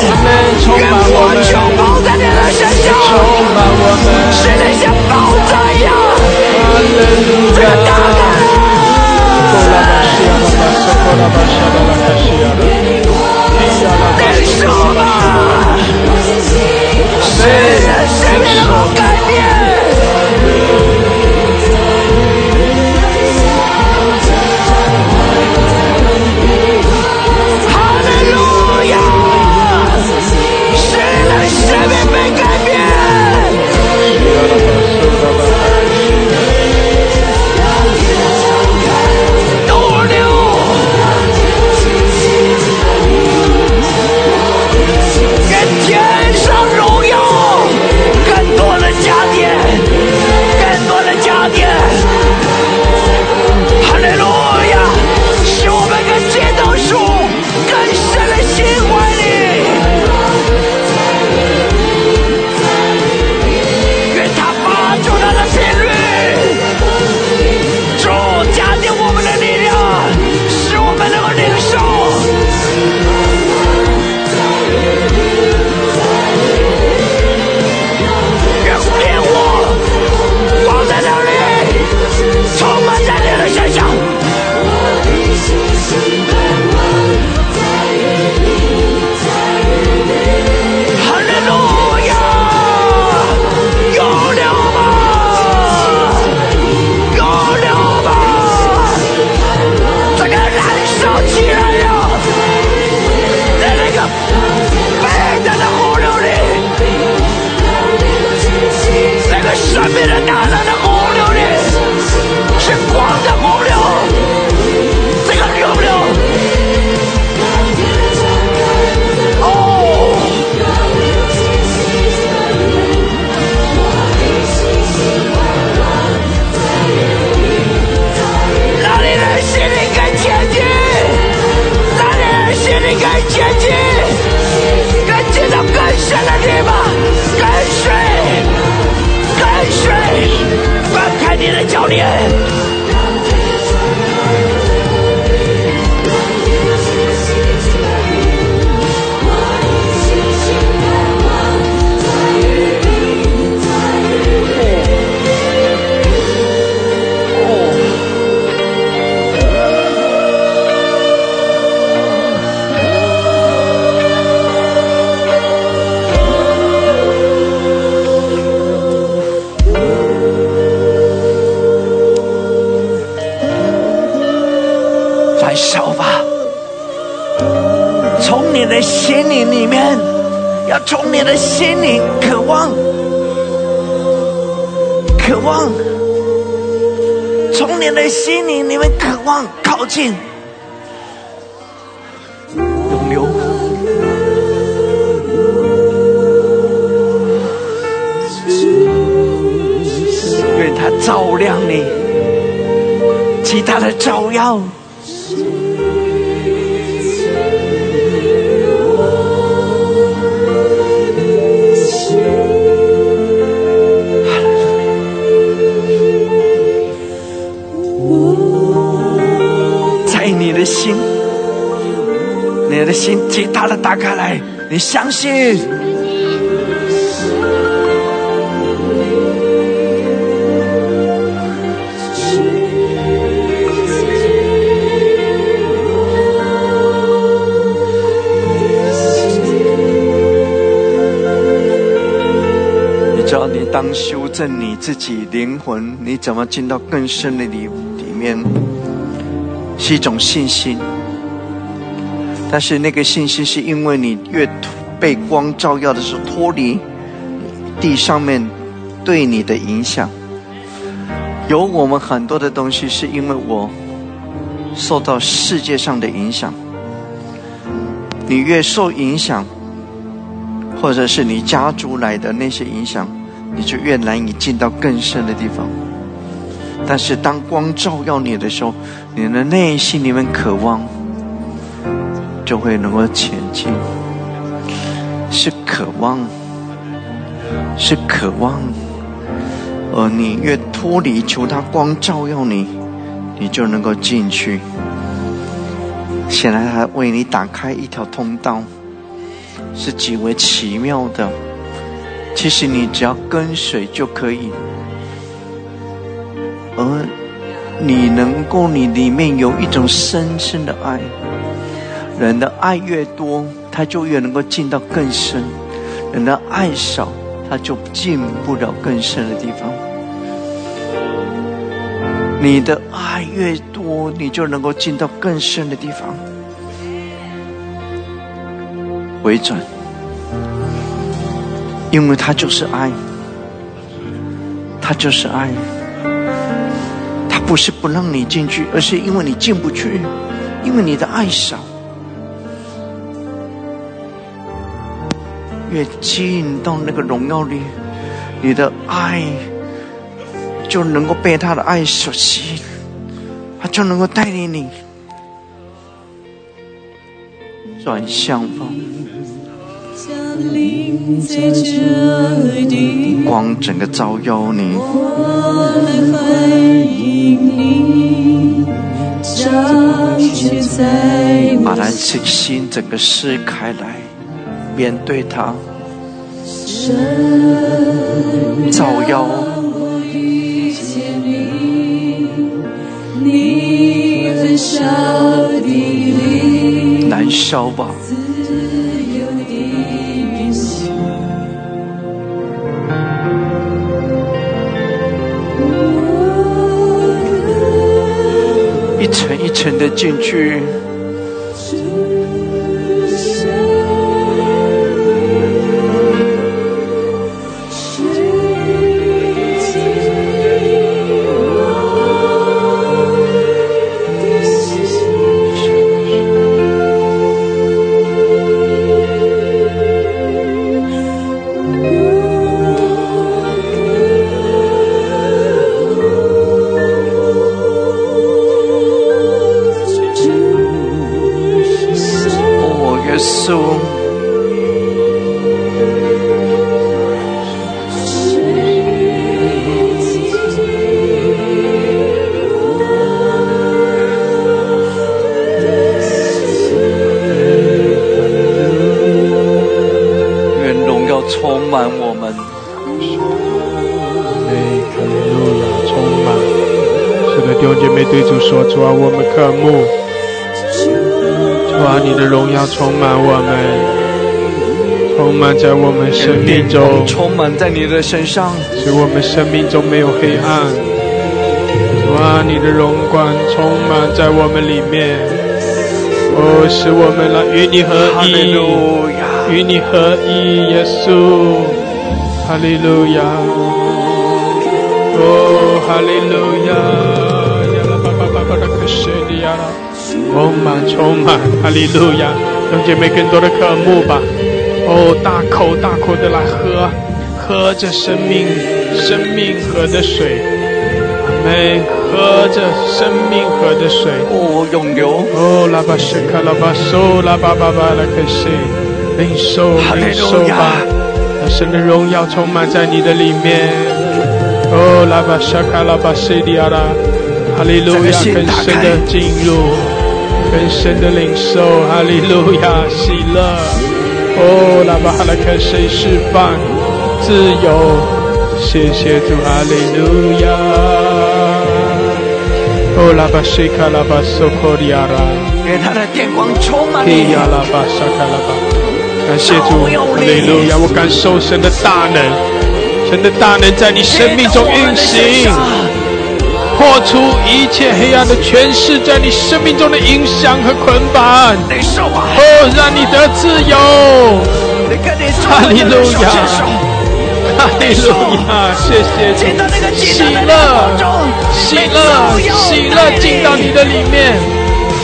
Speaker 1: 我们充满
Speaker 2: 热情，
Speaker 1: 充满
Speaker 2: 我们，是那些爆
Speaker 1: 炸呀，战斗呀！波拉巴西
Speaker 2: 亚，波拉
Speaker 1: 亚，波拉巴西，
Speaker 2: 能改变？当修正你自己灵魂你怎么进到更深的里里面？是一种信心。但是那个信心是因为你越被光照耀的时候脱离地上面对你的影响。有我们很多的东西是因为我受到世界上的影响。你越受影响或者是你家族来的那些影响你就越难以进到更深的地方。但是当光照耀你的时候，你的内心里面渴望，就会能够前进。是渴望，是渴望，而你越脱离，求他光照耀你，你就能够进去。显然，他为你打开一条通道，是极为奇妙的。其实，你只要跟随就可以。而你能够，你里面有一种深深的爱。人的爱越多，他就越能够进到更深；人的爱少，他就进不了更深的地方。你的爱越多，你就能够进到更深的地方。回转，因为他就是爱，他就是爱。他不是不让你进去，而是因为你进不去，因为你的爱少。越进到那个荣耀里，你的爱。就能够被他的爱所吸引，他就能够带领你转向方，光整个照耀你，把他心整个撕开来，面对他，照耀。难烧吧？一层一层的进去。so 愿荣耀充满我们，
Speaker 1: 每个荣耀充满，是那9姐妹对主说，主啊，我们看路。在我们生命中。
Speaker 2: 充满在你的身上，
Speaker 1: 使我们生命中没有黑暗。哇，你的荣光充满在我们里面，哦，使我们来与你合一，与你合一，耶稣，哈利路亚，哦，哈利路亚，充满充满，哈利路亚，让姐妹更多的渴慕吧。哦，大口大口的来喝，喝着生命生命河的水，每喝着生命河的水。
Speaker 2: 哦，永流。
Speaker 1: 哦，拉巴什卡拉巴苏拉巴巴巴拉克西，领受领受吧，神的荣耀充满在你的里面。哦，拉巴沙卡拉巴西迪亚拉，哈利路亚，更深的进入，更深的领受，哈利路亚，喜乐。哦，拉巴哈拉克，谁释放自由，谢谢主，哈利路亚。哦，拉巴西卡拉巴索科利亚拉，
Speaker 2: 给他的电光充满你。
Speaker 1: 亚拉巴沙卡拉巴，感谢主，哈利路亚，我感受神的大能，神的大能在你生命中运行。破除一切黑暗的权势，在你生命中的影响和捆绑。哦，让你得自由。哈利路亚，哈利路亚，谢谢主。喜乐，喜乐，喜乐进到你的里面。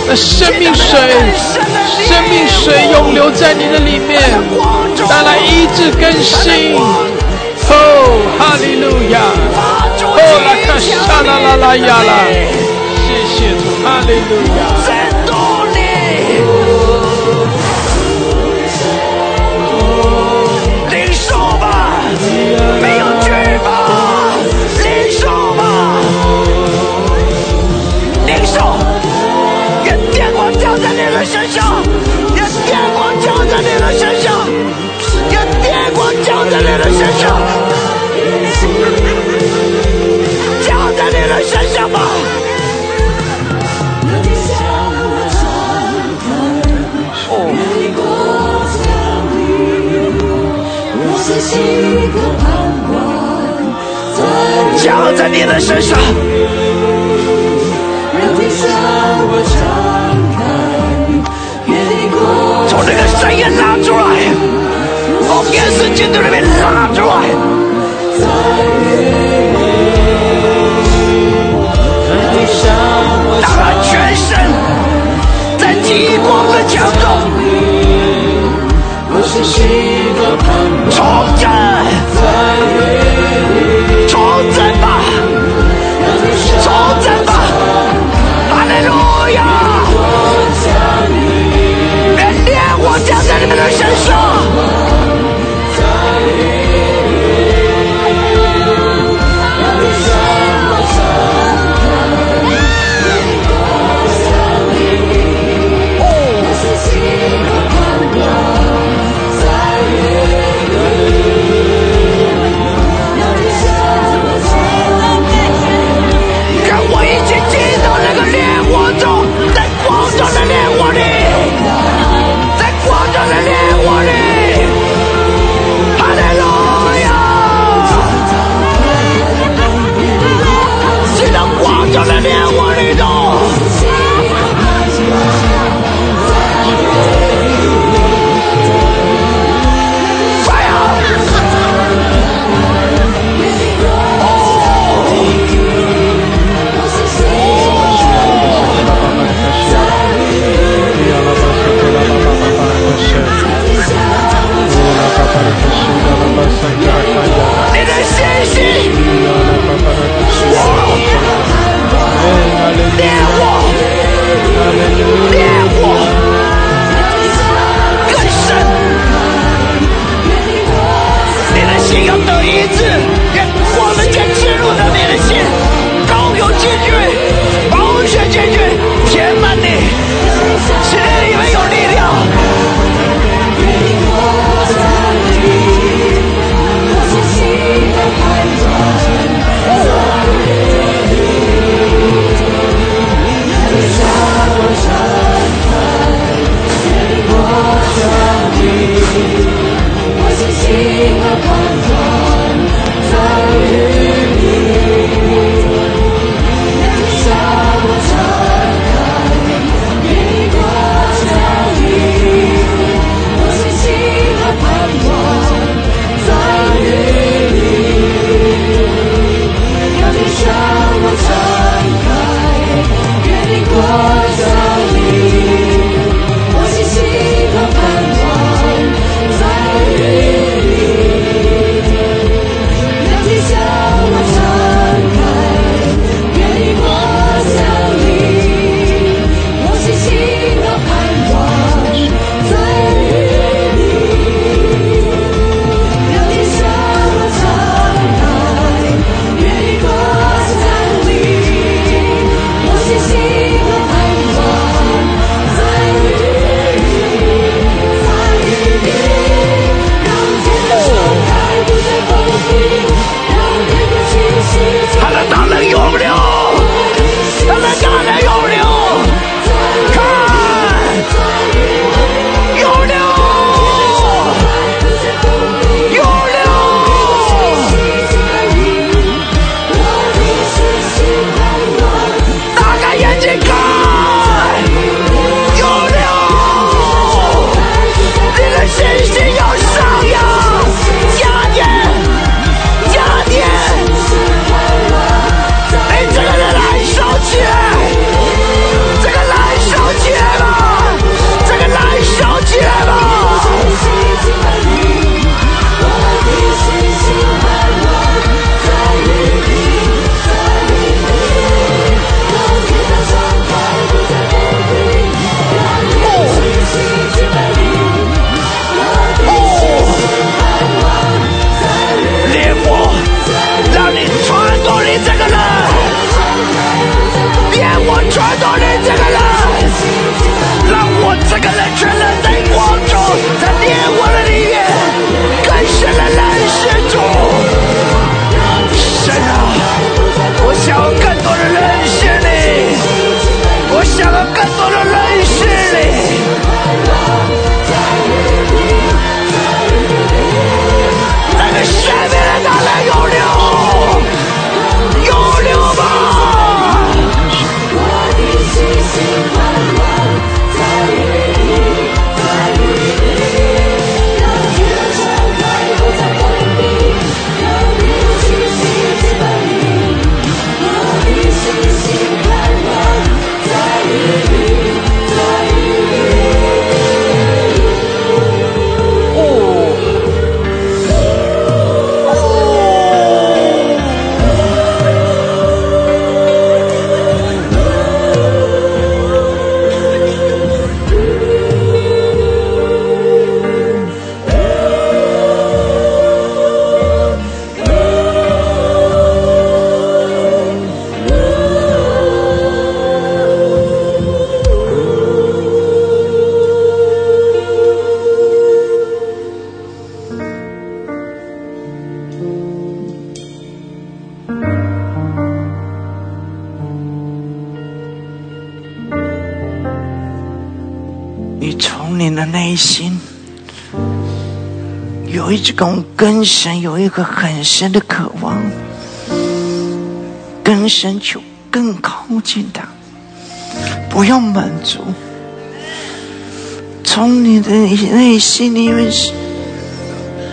Speaker 1: 那生命水，生命水永留在你的里面，带来医治更新。哦，哈利路亚！哦，拉卡沙啦啦啦呀啦！谢谢主，哈利路亚！
Speaker 2: 身上，让电光照在你的身上，让电光照在你的身上，照在你的身上。从这个深渊拉出来，从电视镜头里面拉出来，神有一个很深的渴望，跟神求更靠近他，不要满足，从你的内心里面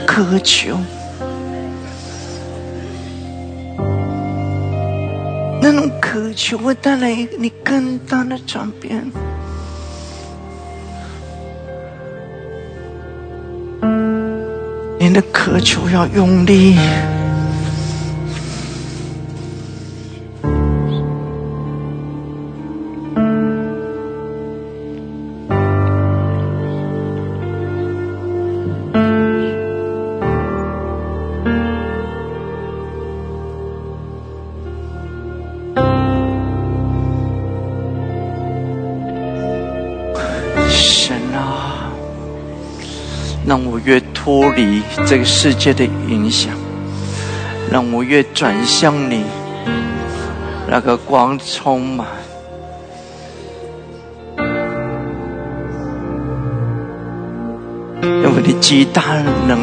Speaker 2: 渴求。那种渴求会带来你更大的转变。渴求要用力。越脱离这个世界的影响，让我越转向你，那个光充满，因为你极大能，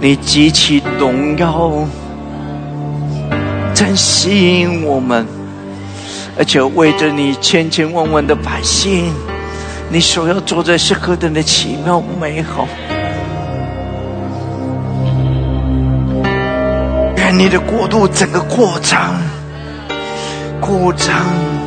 Speaker 2: 你极其荣耀，在吸引我们，而且为着你千千万万的百姓。你所要做的是何等的奇妙美好！愿你的国度整个扩张，扩张。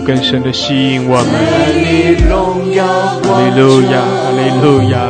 Speaker 2: 更
Speaker 3: 深
Speaker 2: 的吸引我们。哈利路亚，哈利路亚，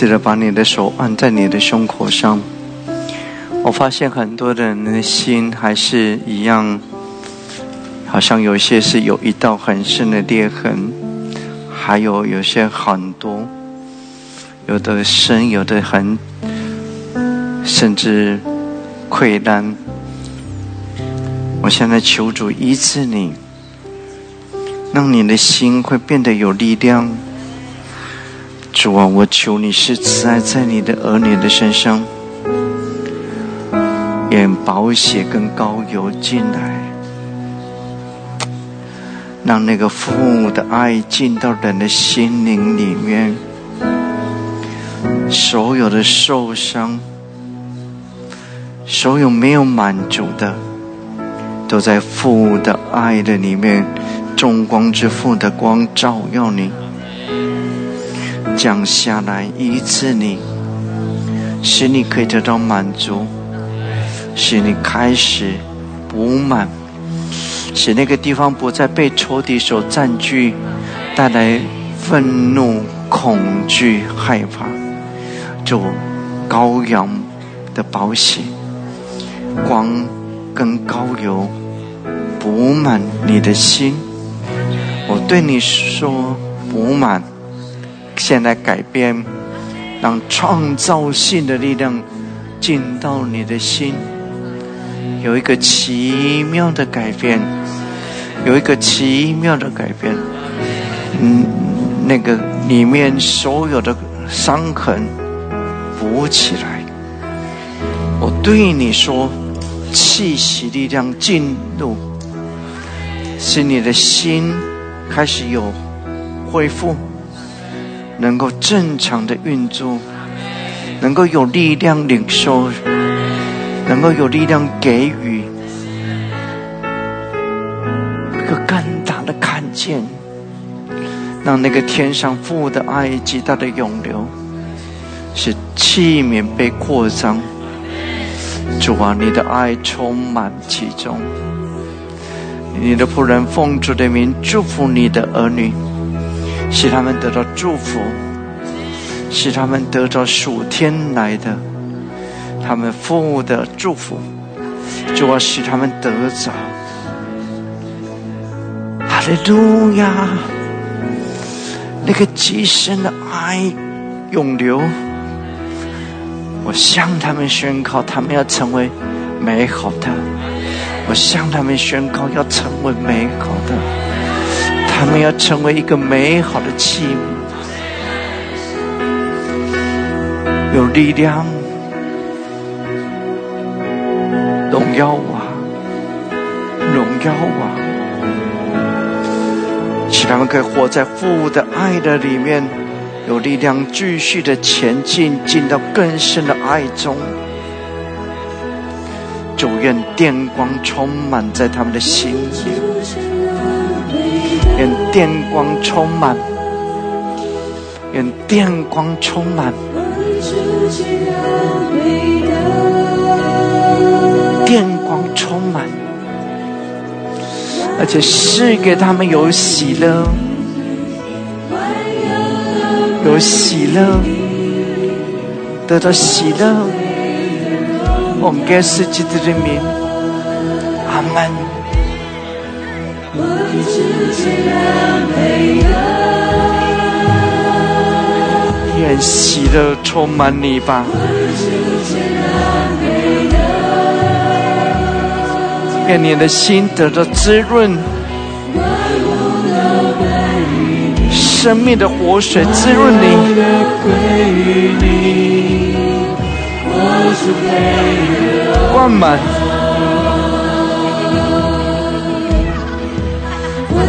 Speaker 2: 次的把你的手按在你的胸口上。我发现很多人的心还是一样，好像有些是有一道很深的裂痕，还有有些很多，有的深，有的很，甚至溃烂。我现在求主医治你，让你的心会变得有力量。主啊，我求你是慈爱在你的儿女的身上。愿宝血跟膏油进来，让那个父母的爱进到人的心灵里面。所有的受伤，所有没有满足的，都在父母的爱的里面。众光之父的光照耀你，降下来医治你，使你可以得到满足。使你开始补满，使那个地方不再被仇敌所占据，带来愤怒、恐惧、害怕。就羔羊的保险，光跟高油补满你的心。我对你说，补满，现在改变，让创造性的力量进到你的心。有一个奇妙的改变，有一个奇妙的改变。嗯，那个里面所有的伤痕补起来。我对你说，气息力量进入，使你的心开始有恢复，能够正常的运作，能够有力量领受。能够有力量给予一个更大的看见，让那个天上父的爱极大的涌流，使器皿被扩张。主啊，你的爱充满其中。你的仆人奉主的名祝福你的儿女，使他们得到祝福，使他们得到属天来的。他们父母的祝福，就要使他们得着。哈利路亚！那个极深的爱永流，我向他们宣告，他们要成为美好的。我向他们宣告，要成为美好的。他们要成为一个美好的器皿，有力量。荣耀啊，荣耀啊！使他们可以活在父的爱的里面，有力量继续的前进，进到更深的爱中。主愿电光充满在他们的心里，愿电光充满，愿电光充满。电光充满，而且是给他们有喜乐，有喜乐，得到喜乐。我们该是基督的名，阿门。愿喜乐充满你吧。愿你的心得到滋润，生命的活水滋润你，灌满，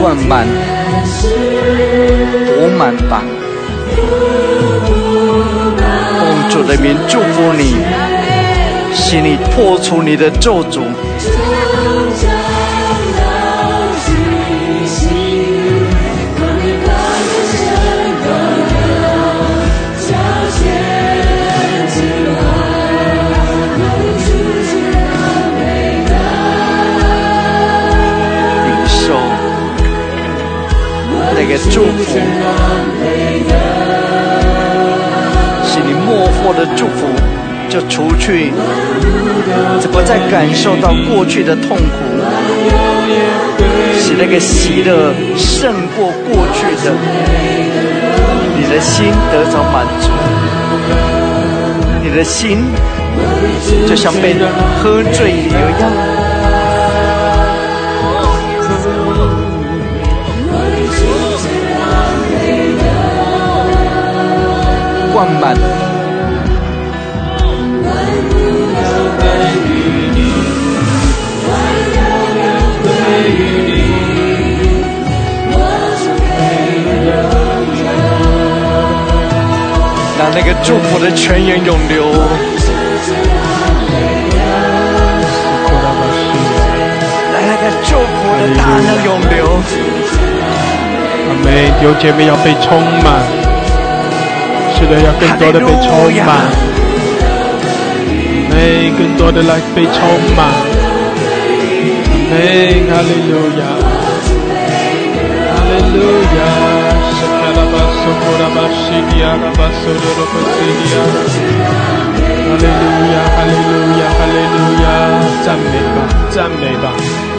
Speaker 2: 万满、不满吧。奉主的名祝福你，心里破除你的咒诅。祝福，是你莫获的祝福，就除去，就不再感受到过去的痛苦，使那个喜乐胜过过去的，你的心得着满足，你的心就像被喝醉了一样。让那个祝福的泉源涌流，让那个祝福的大能涌流。
Speaker 1: 阿妹，弟兄姐妹要被充满。是的，要更多的被充满，每更多的来被充满，每哈利路亚，哈利路亚，是卡拉巴苏库拉巴西迪亚拉巴苏罗罗巴西迪亚，哈利路亚，哈利路亚，哈利路亚，赞美吧，赞美吧，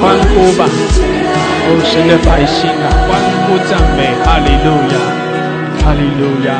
Speaker 1: 欢呼吧，哦，神的百姓啊，欢呼赞美，哈利路亚，哈利路亚。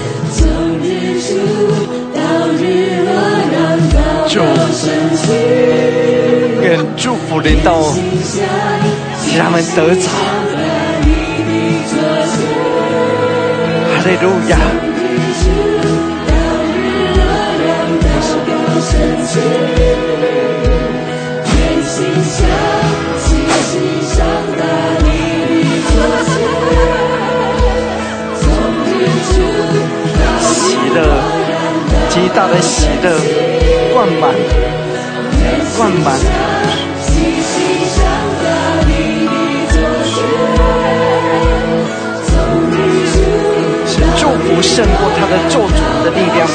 Speaker 2: 祝福临到，让他们得着。哈利路亚。乐，极大的喜乐。灌满，灌满，是祝福胜过他的咒诅的力量，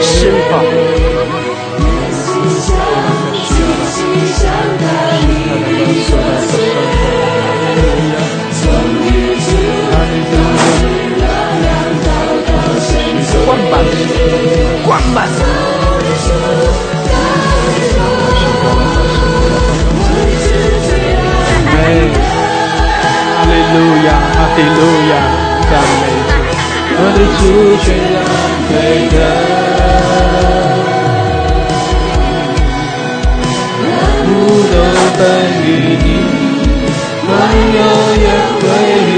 Speaker 2: 释放。灌满，灌满。
Speaker 1: 哈利路亚，哈利路亚，赞美主，我的主全然配得，万物都本于你，万有也归于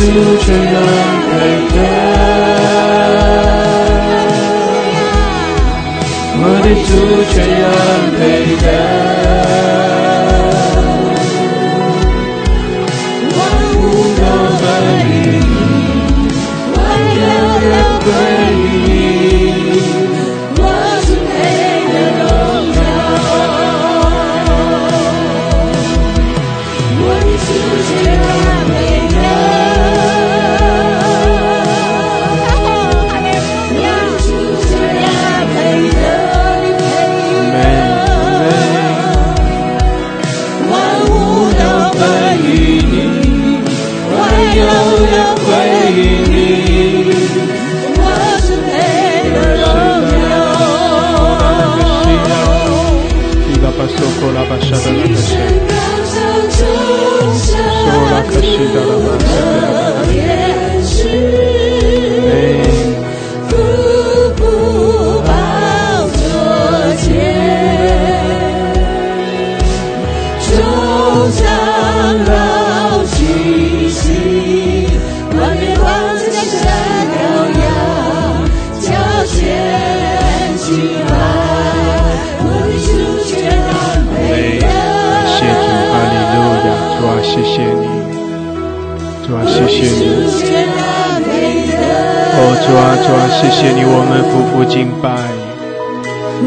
Speaker 1: 主全然配得。我的主全然配得，是我拿把扇子扔在谁？主啊，主啊，谢谢你，我们夫妇敬拜。主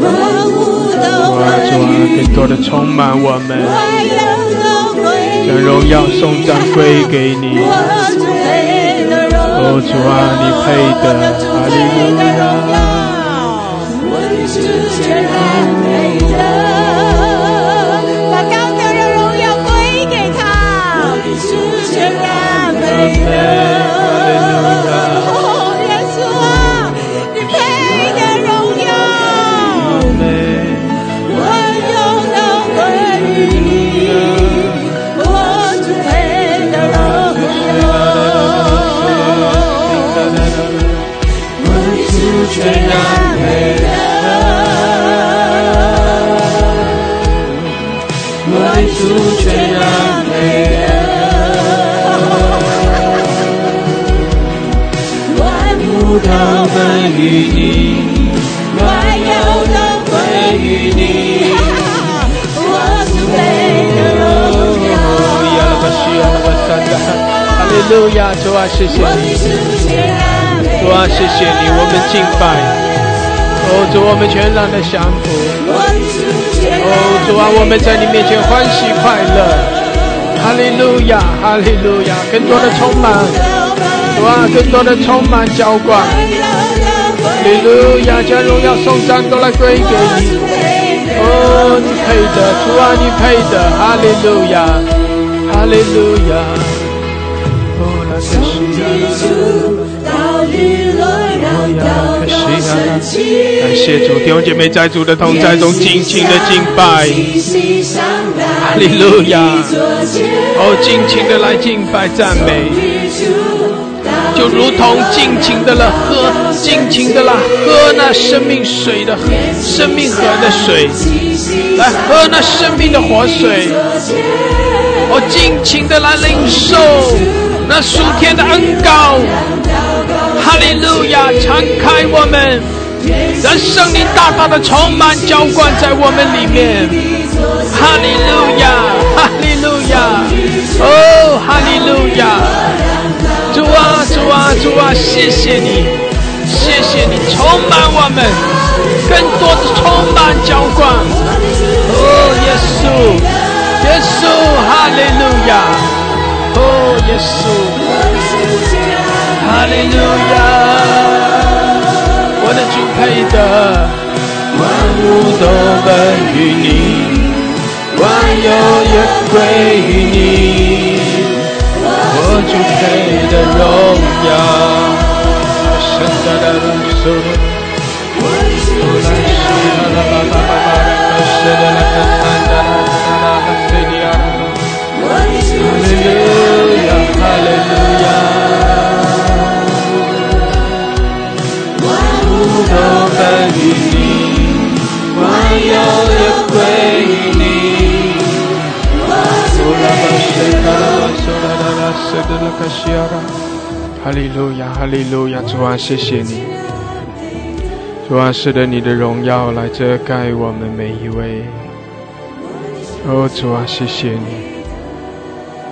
Speaker 1: 啊，主啊，更多的充满我们，将荣耀颂赞归给你。哦，主啊，你配的，哈利路亚。与你，万有都归于你。我主配的荣耀。哈利路亚，主啊，谢谢。主啊，谢谢你，我们敬拜。哦，主，我们全然的降服。哦，主啊，我们在你面前欢喜快乐。哈利路亚，哈利路亚，更多的充满。主啊，更多的充满浇灌。哈利路亚，将荣耀颂赞都来归给你。哦，你配的，主啊，你配的。哈利路亚，哈利路亚。哦，那可惜啊，感谢主，弟兄姐妹在主的同在中尽情的敬拜。哈利路亚，哦，尽情的来敬拜赞美。就如同尽情的了喝，尽情的啦喝那生命水的生命河的水，来喝那生命的活水。哦尽情的来领受那属天的恩膏。哈利路亚，敞开我们，让圣灵大大的充满浇灌在我们里面。哈利路亚，哈利路亚，哦，哈利路亚。主啊，主啊，主啊，谢谢你，谢谢你充满我们，更多的充满浇灌。哦，耶稣，耶稣，哈利路亚。哦，耶稣，哈利路亚。我的主配的，万物都本于你，万有也归于你。我主配的荣耀，圣诞的树，我来是啦啦啦啦啦，是的啦啦啦啦啦啦，是的呀，哈利路亚，哈利路亚，哈利路亚，哈利路亚，主啊，谢谢你，主啊，是的，你的荣耀来遮盖我们每一位。哦，主啊，谢谢你，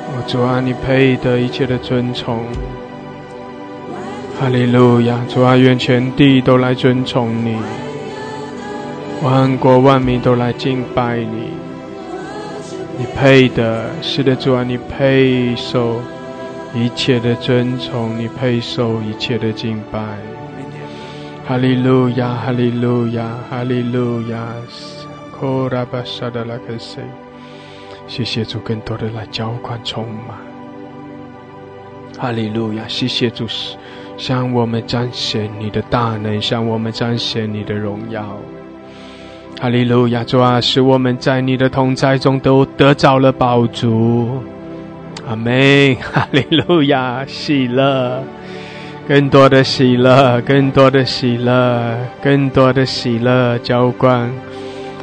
Speaker 1: 哦，主啊，你配得一切的尊崇。哈利路亚，主啊，愿全地都来尊崇你，万国万民都来敬拜你。你配的，是的，主啊，你配受。一切的尊崇，你配受一切的敬拜。哈利路亚，哈利路亚，哈利路亚。谢谢主，更多的来浇灌充满。哈利路亚，谢谢主，向我们彰显你的大能，向我们彰显你的荣耀。哈利路亚，主啊，使我们在你的同在中都得着了宝足。阿门，哈利路亚，喜乐，更多的喜乐，更多的喜乐，更多的喜乐浇灌，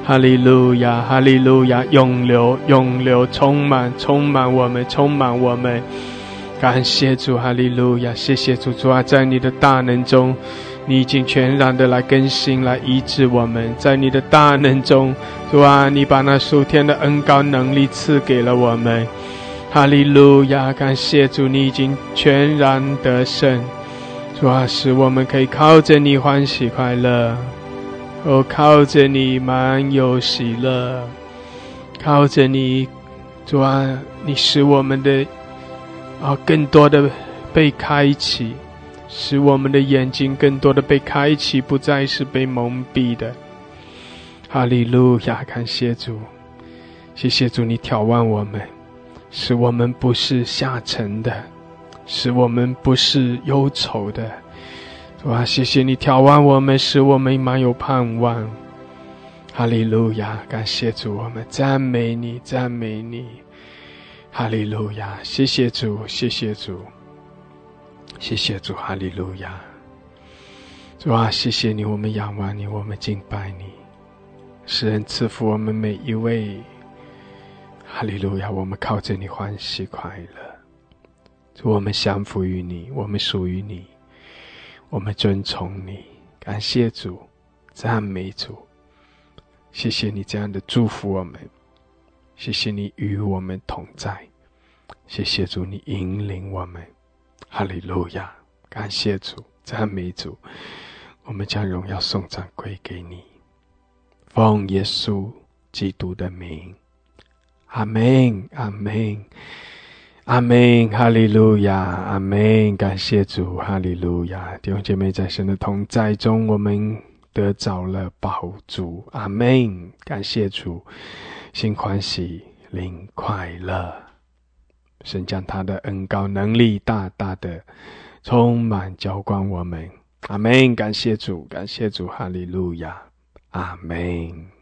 Speaker 1: 哈利路亚，哈利路亚，永流，永流，充满，充满我们，充满我们，感谢主，哈利路亚，谢谢主，主啊，在你的大能中，你已经全然的来更新，来医治我们，在你的大能中，主啊，你把那数天的恩高能力赐给了我们。哈利路亚！感谢主，你已经全然得胜。主啊，使我们可以靠着你欢喜快乐，哦，靠着你满有喜乐，靠着你，主啊，你使我们的啊更多的被开启，使我们的眼睛更多的被开启，不再是被蒙蔽的。哈利路亚！感谢主，谢谢主，你眺望我们。使我们不是下沉的，使我们不是忧愁的，哇！谢谢你眺望我们，使我们满有盼望。哈利路亚！感谢主，我们赞美你，赞美你。哈利路亚！谢谢主，谢谢主，谢谢主，哈利路亚！主啊，谢谢你，我们仰望你，我们敬拜你，使人赐福我们每一位。哈利路亚！我们靠着你欢喜快乐，主，我们降服于你，我们属于你，我们尊崇你，感谢主，赞美主，谢谢你这样的祝福我们，谢谢你与我们同在，谢谢主你引领我们，哈利路亚！感谢主，赞美主，我们将荣耀颂赞归给你，奉耶稣基督的名。阿门，阿门，阿门，哈利路亚，阿门，感谢主，哈利路亚，弟兄姐妹在神的同在中，我们得着了宝主，阿门，感谢主，心欢喜，灵快乐，神将他的恩高能力大大的充满浇灌我们，阿门，感谢主，感谢主，哈利路亚，阿门。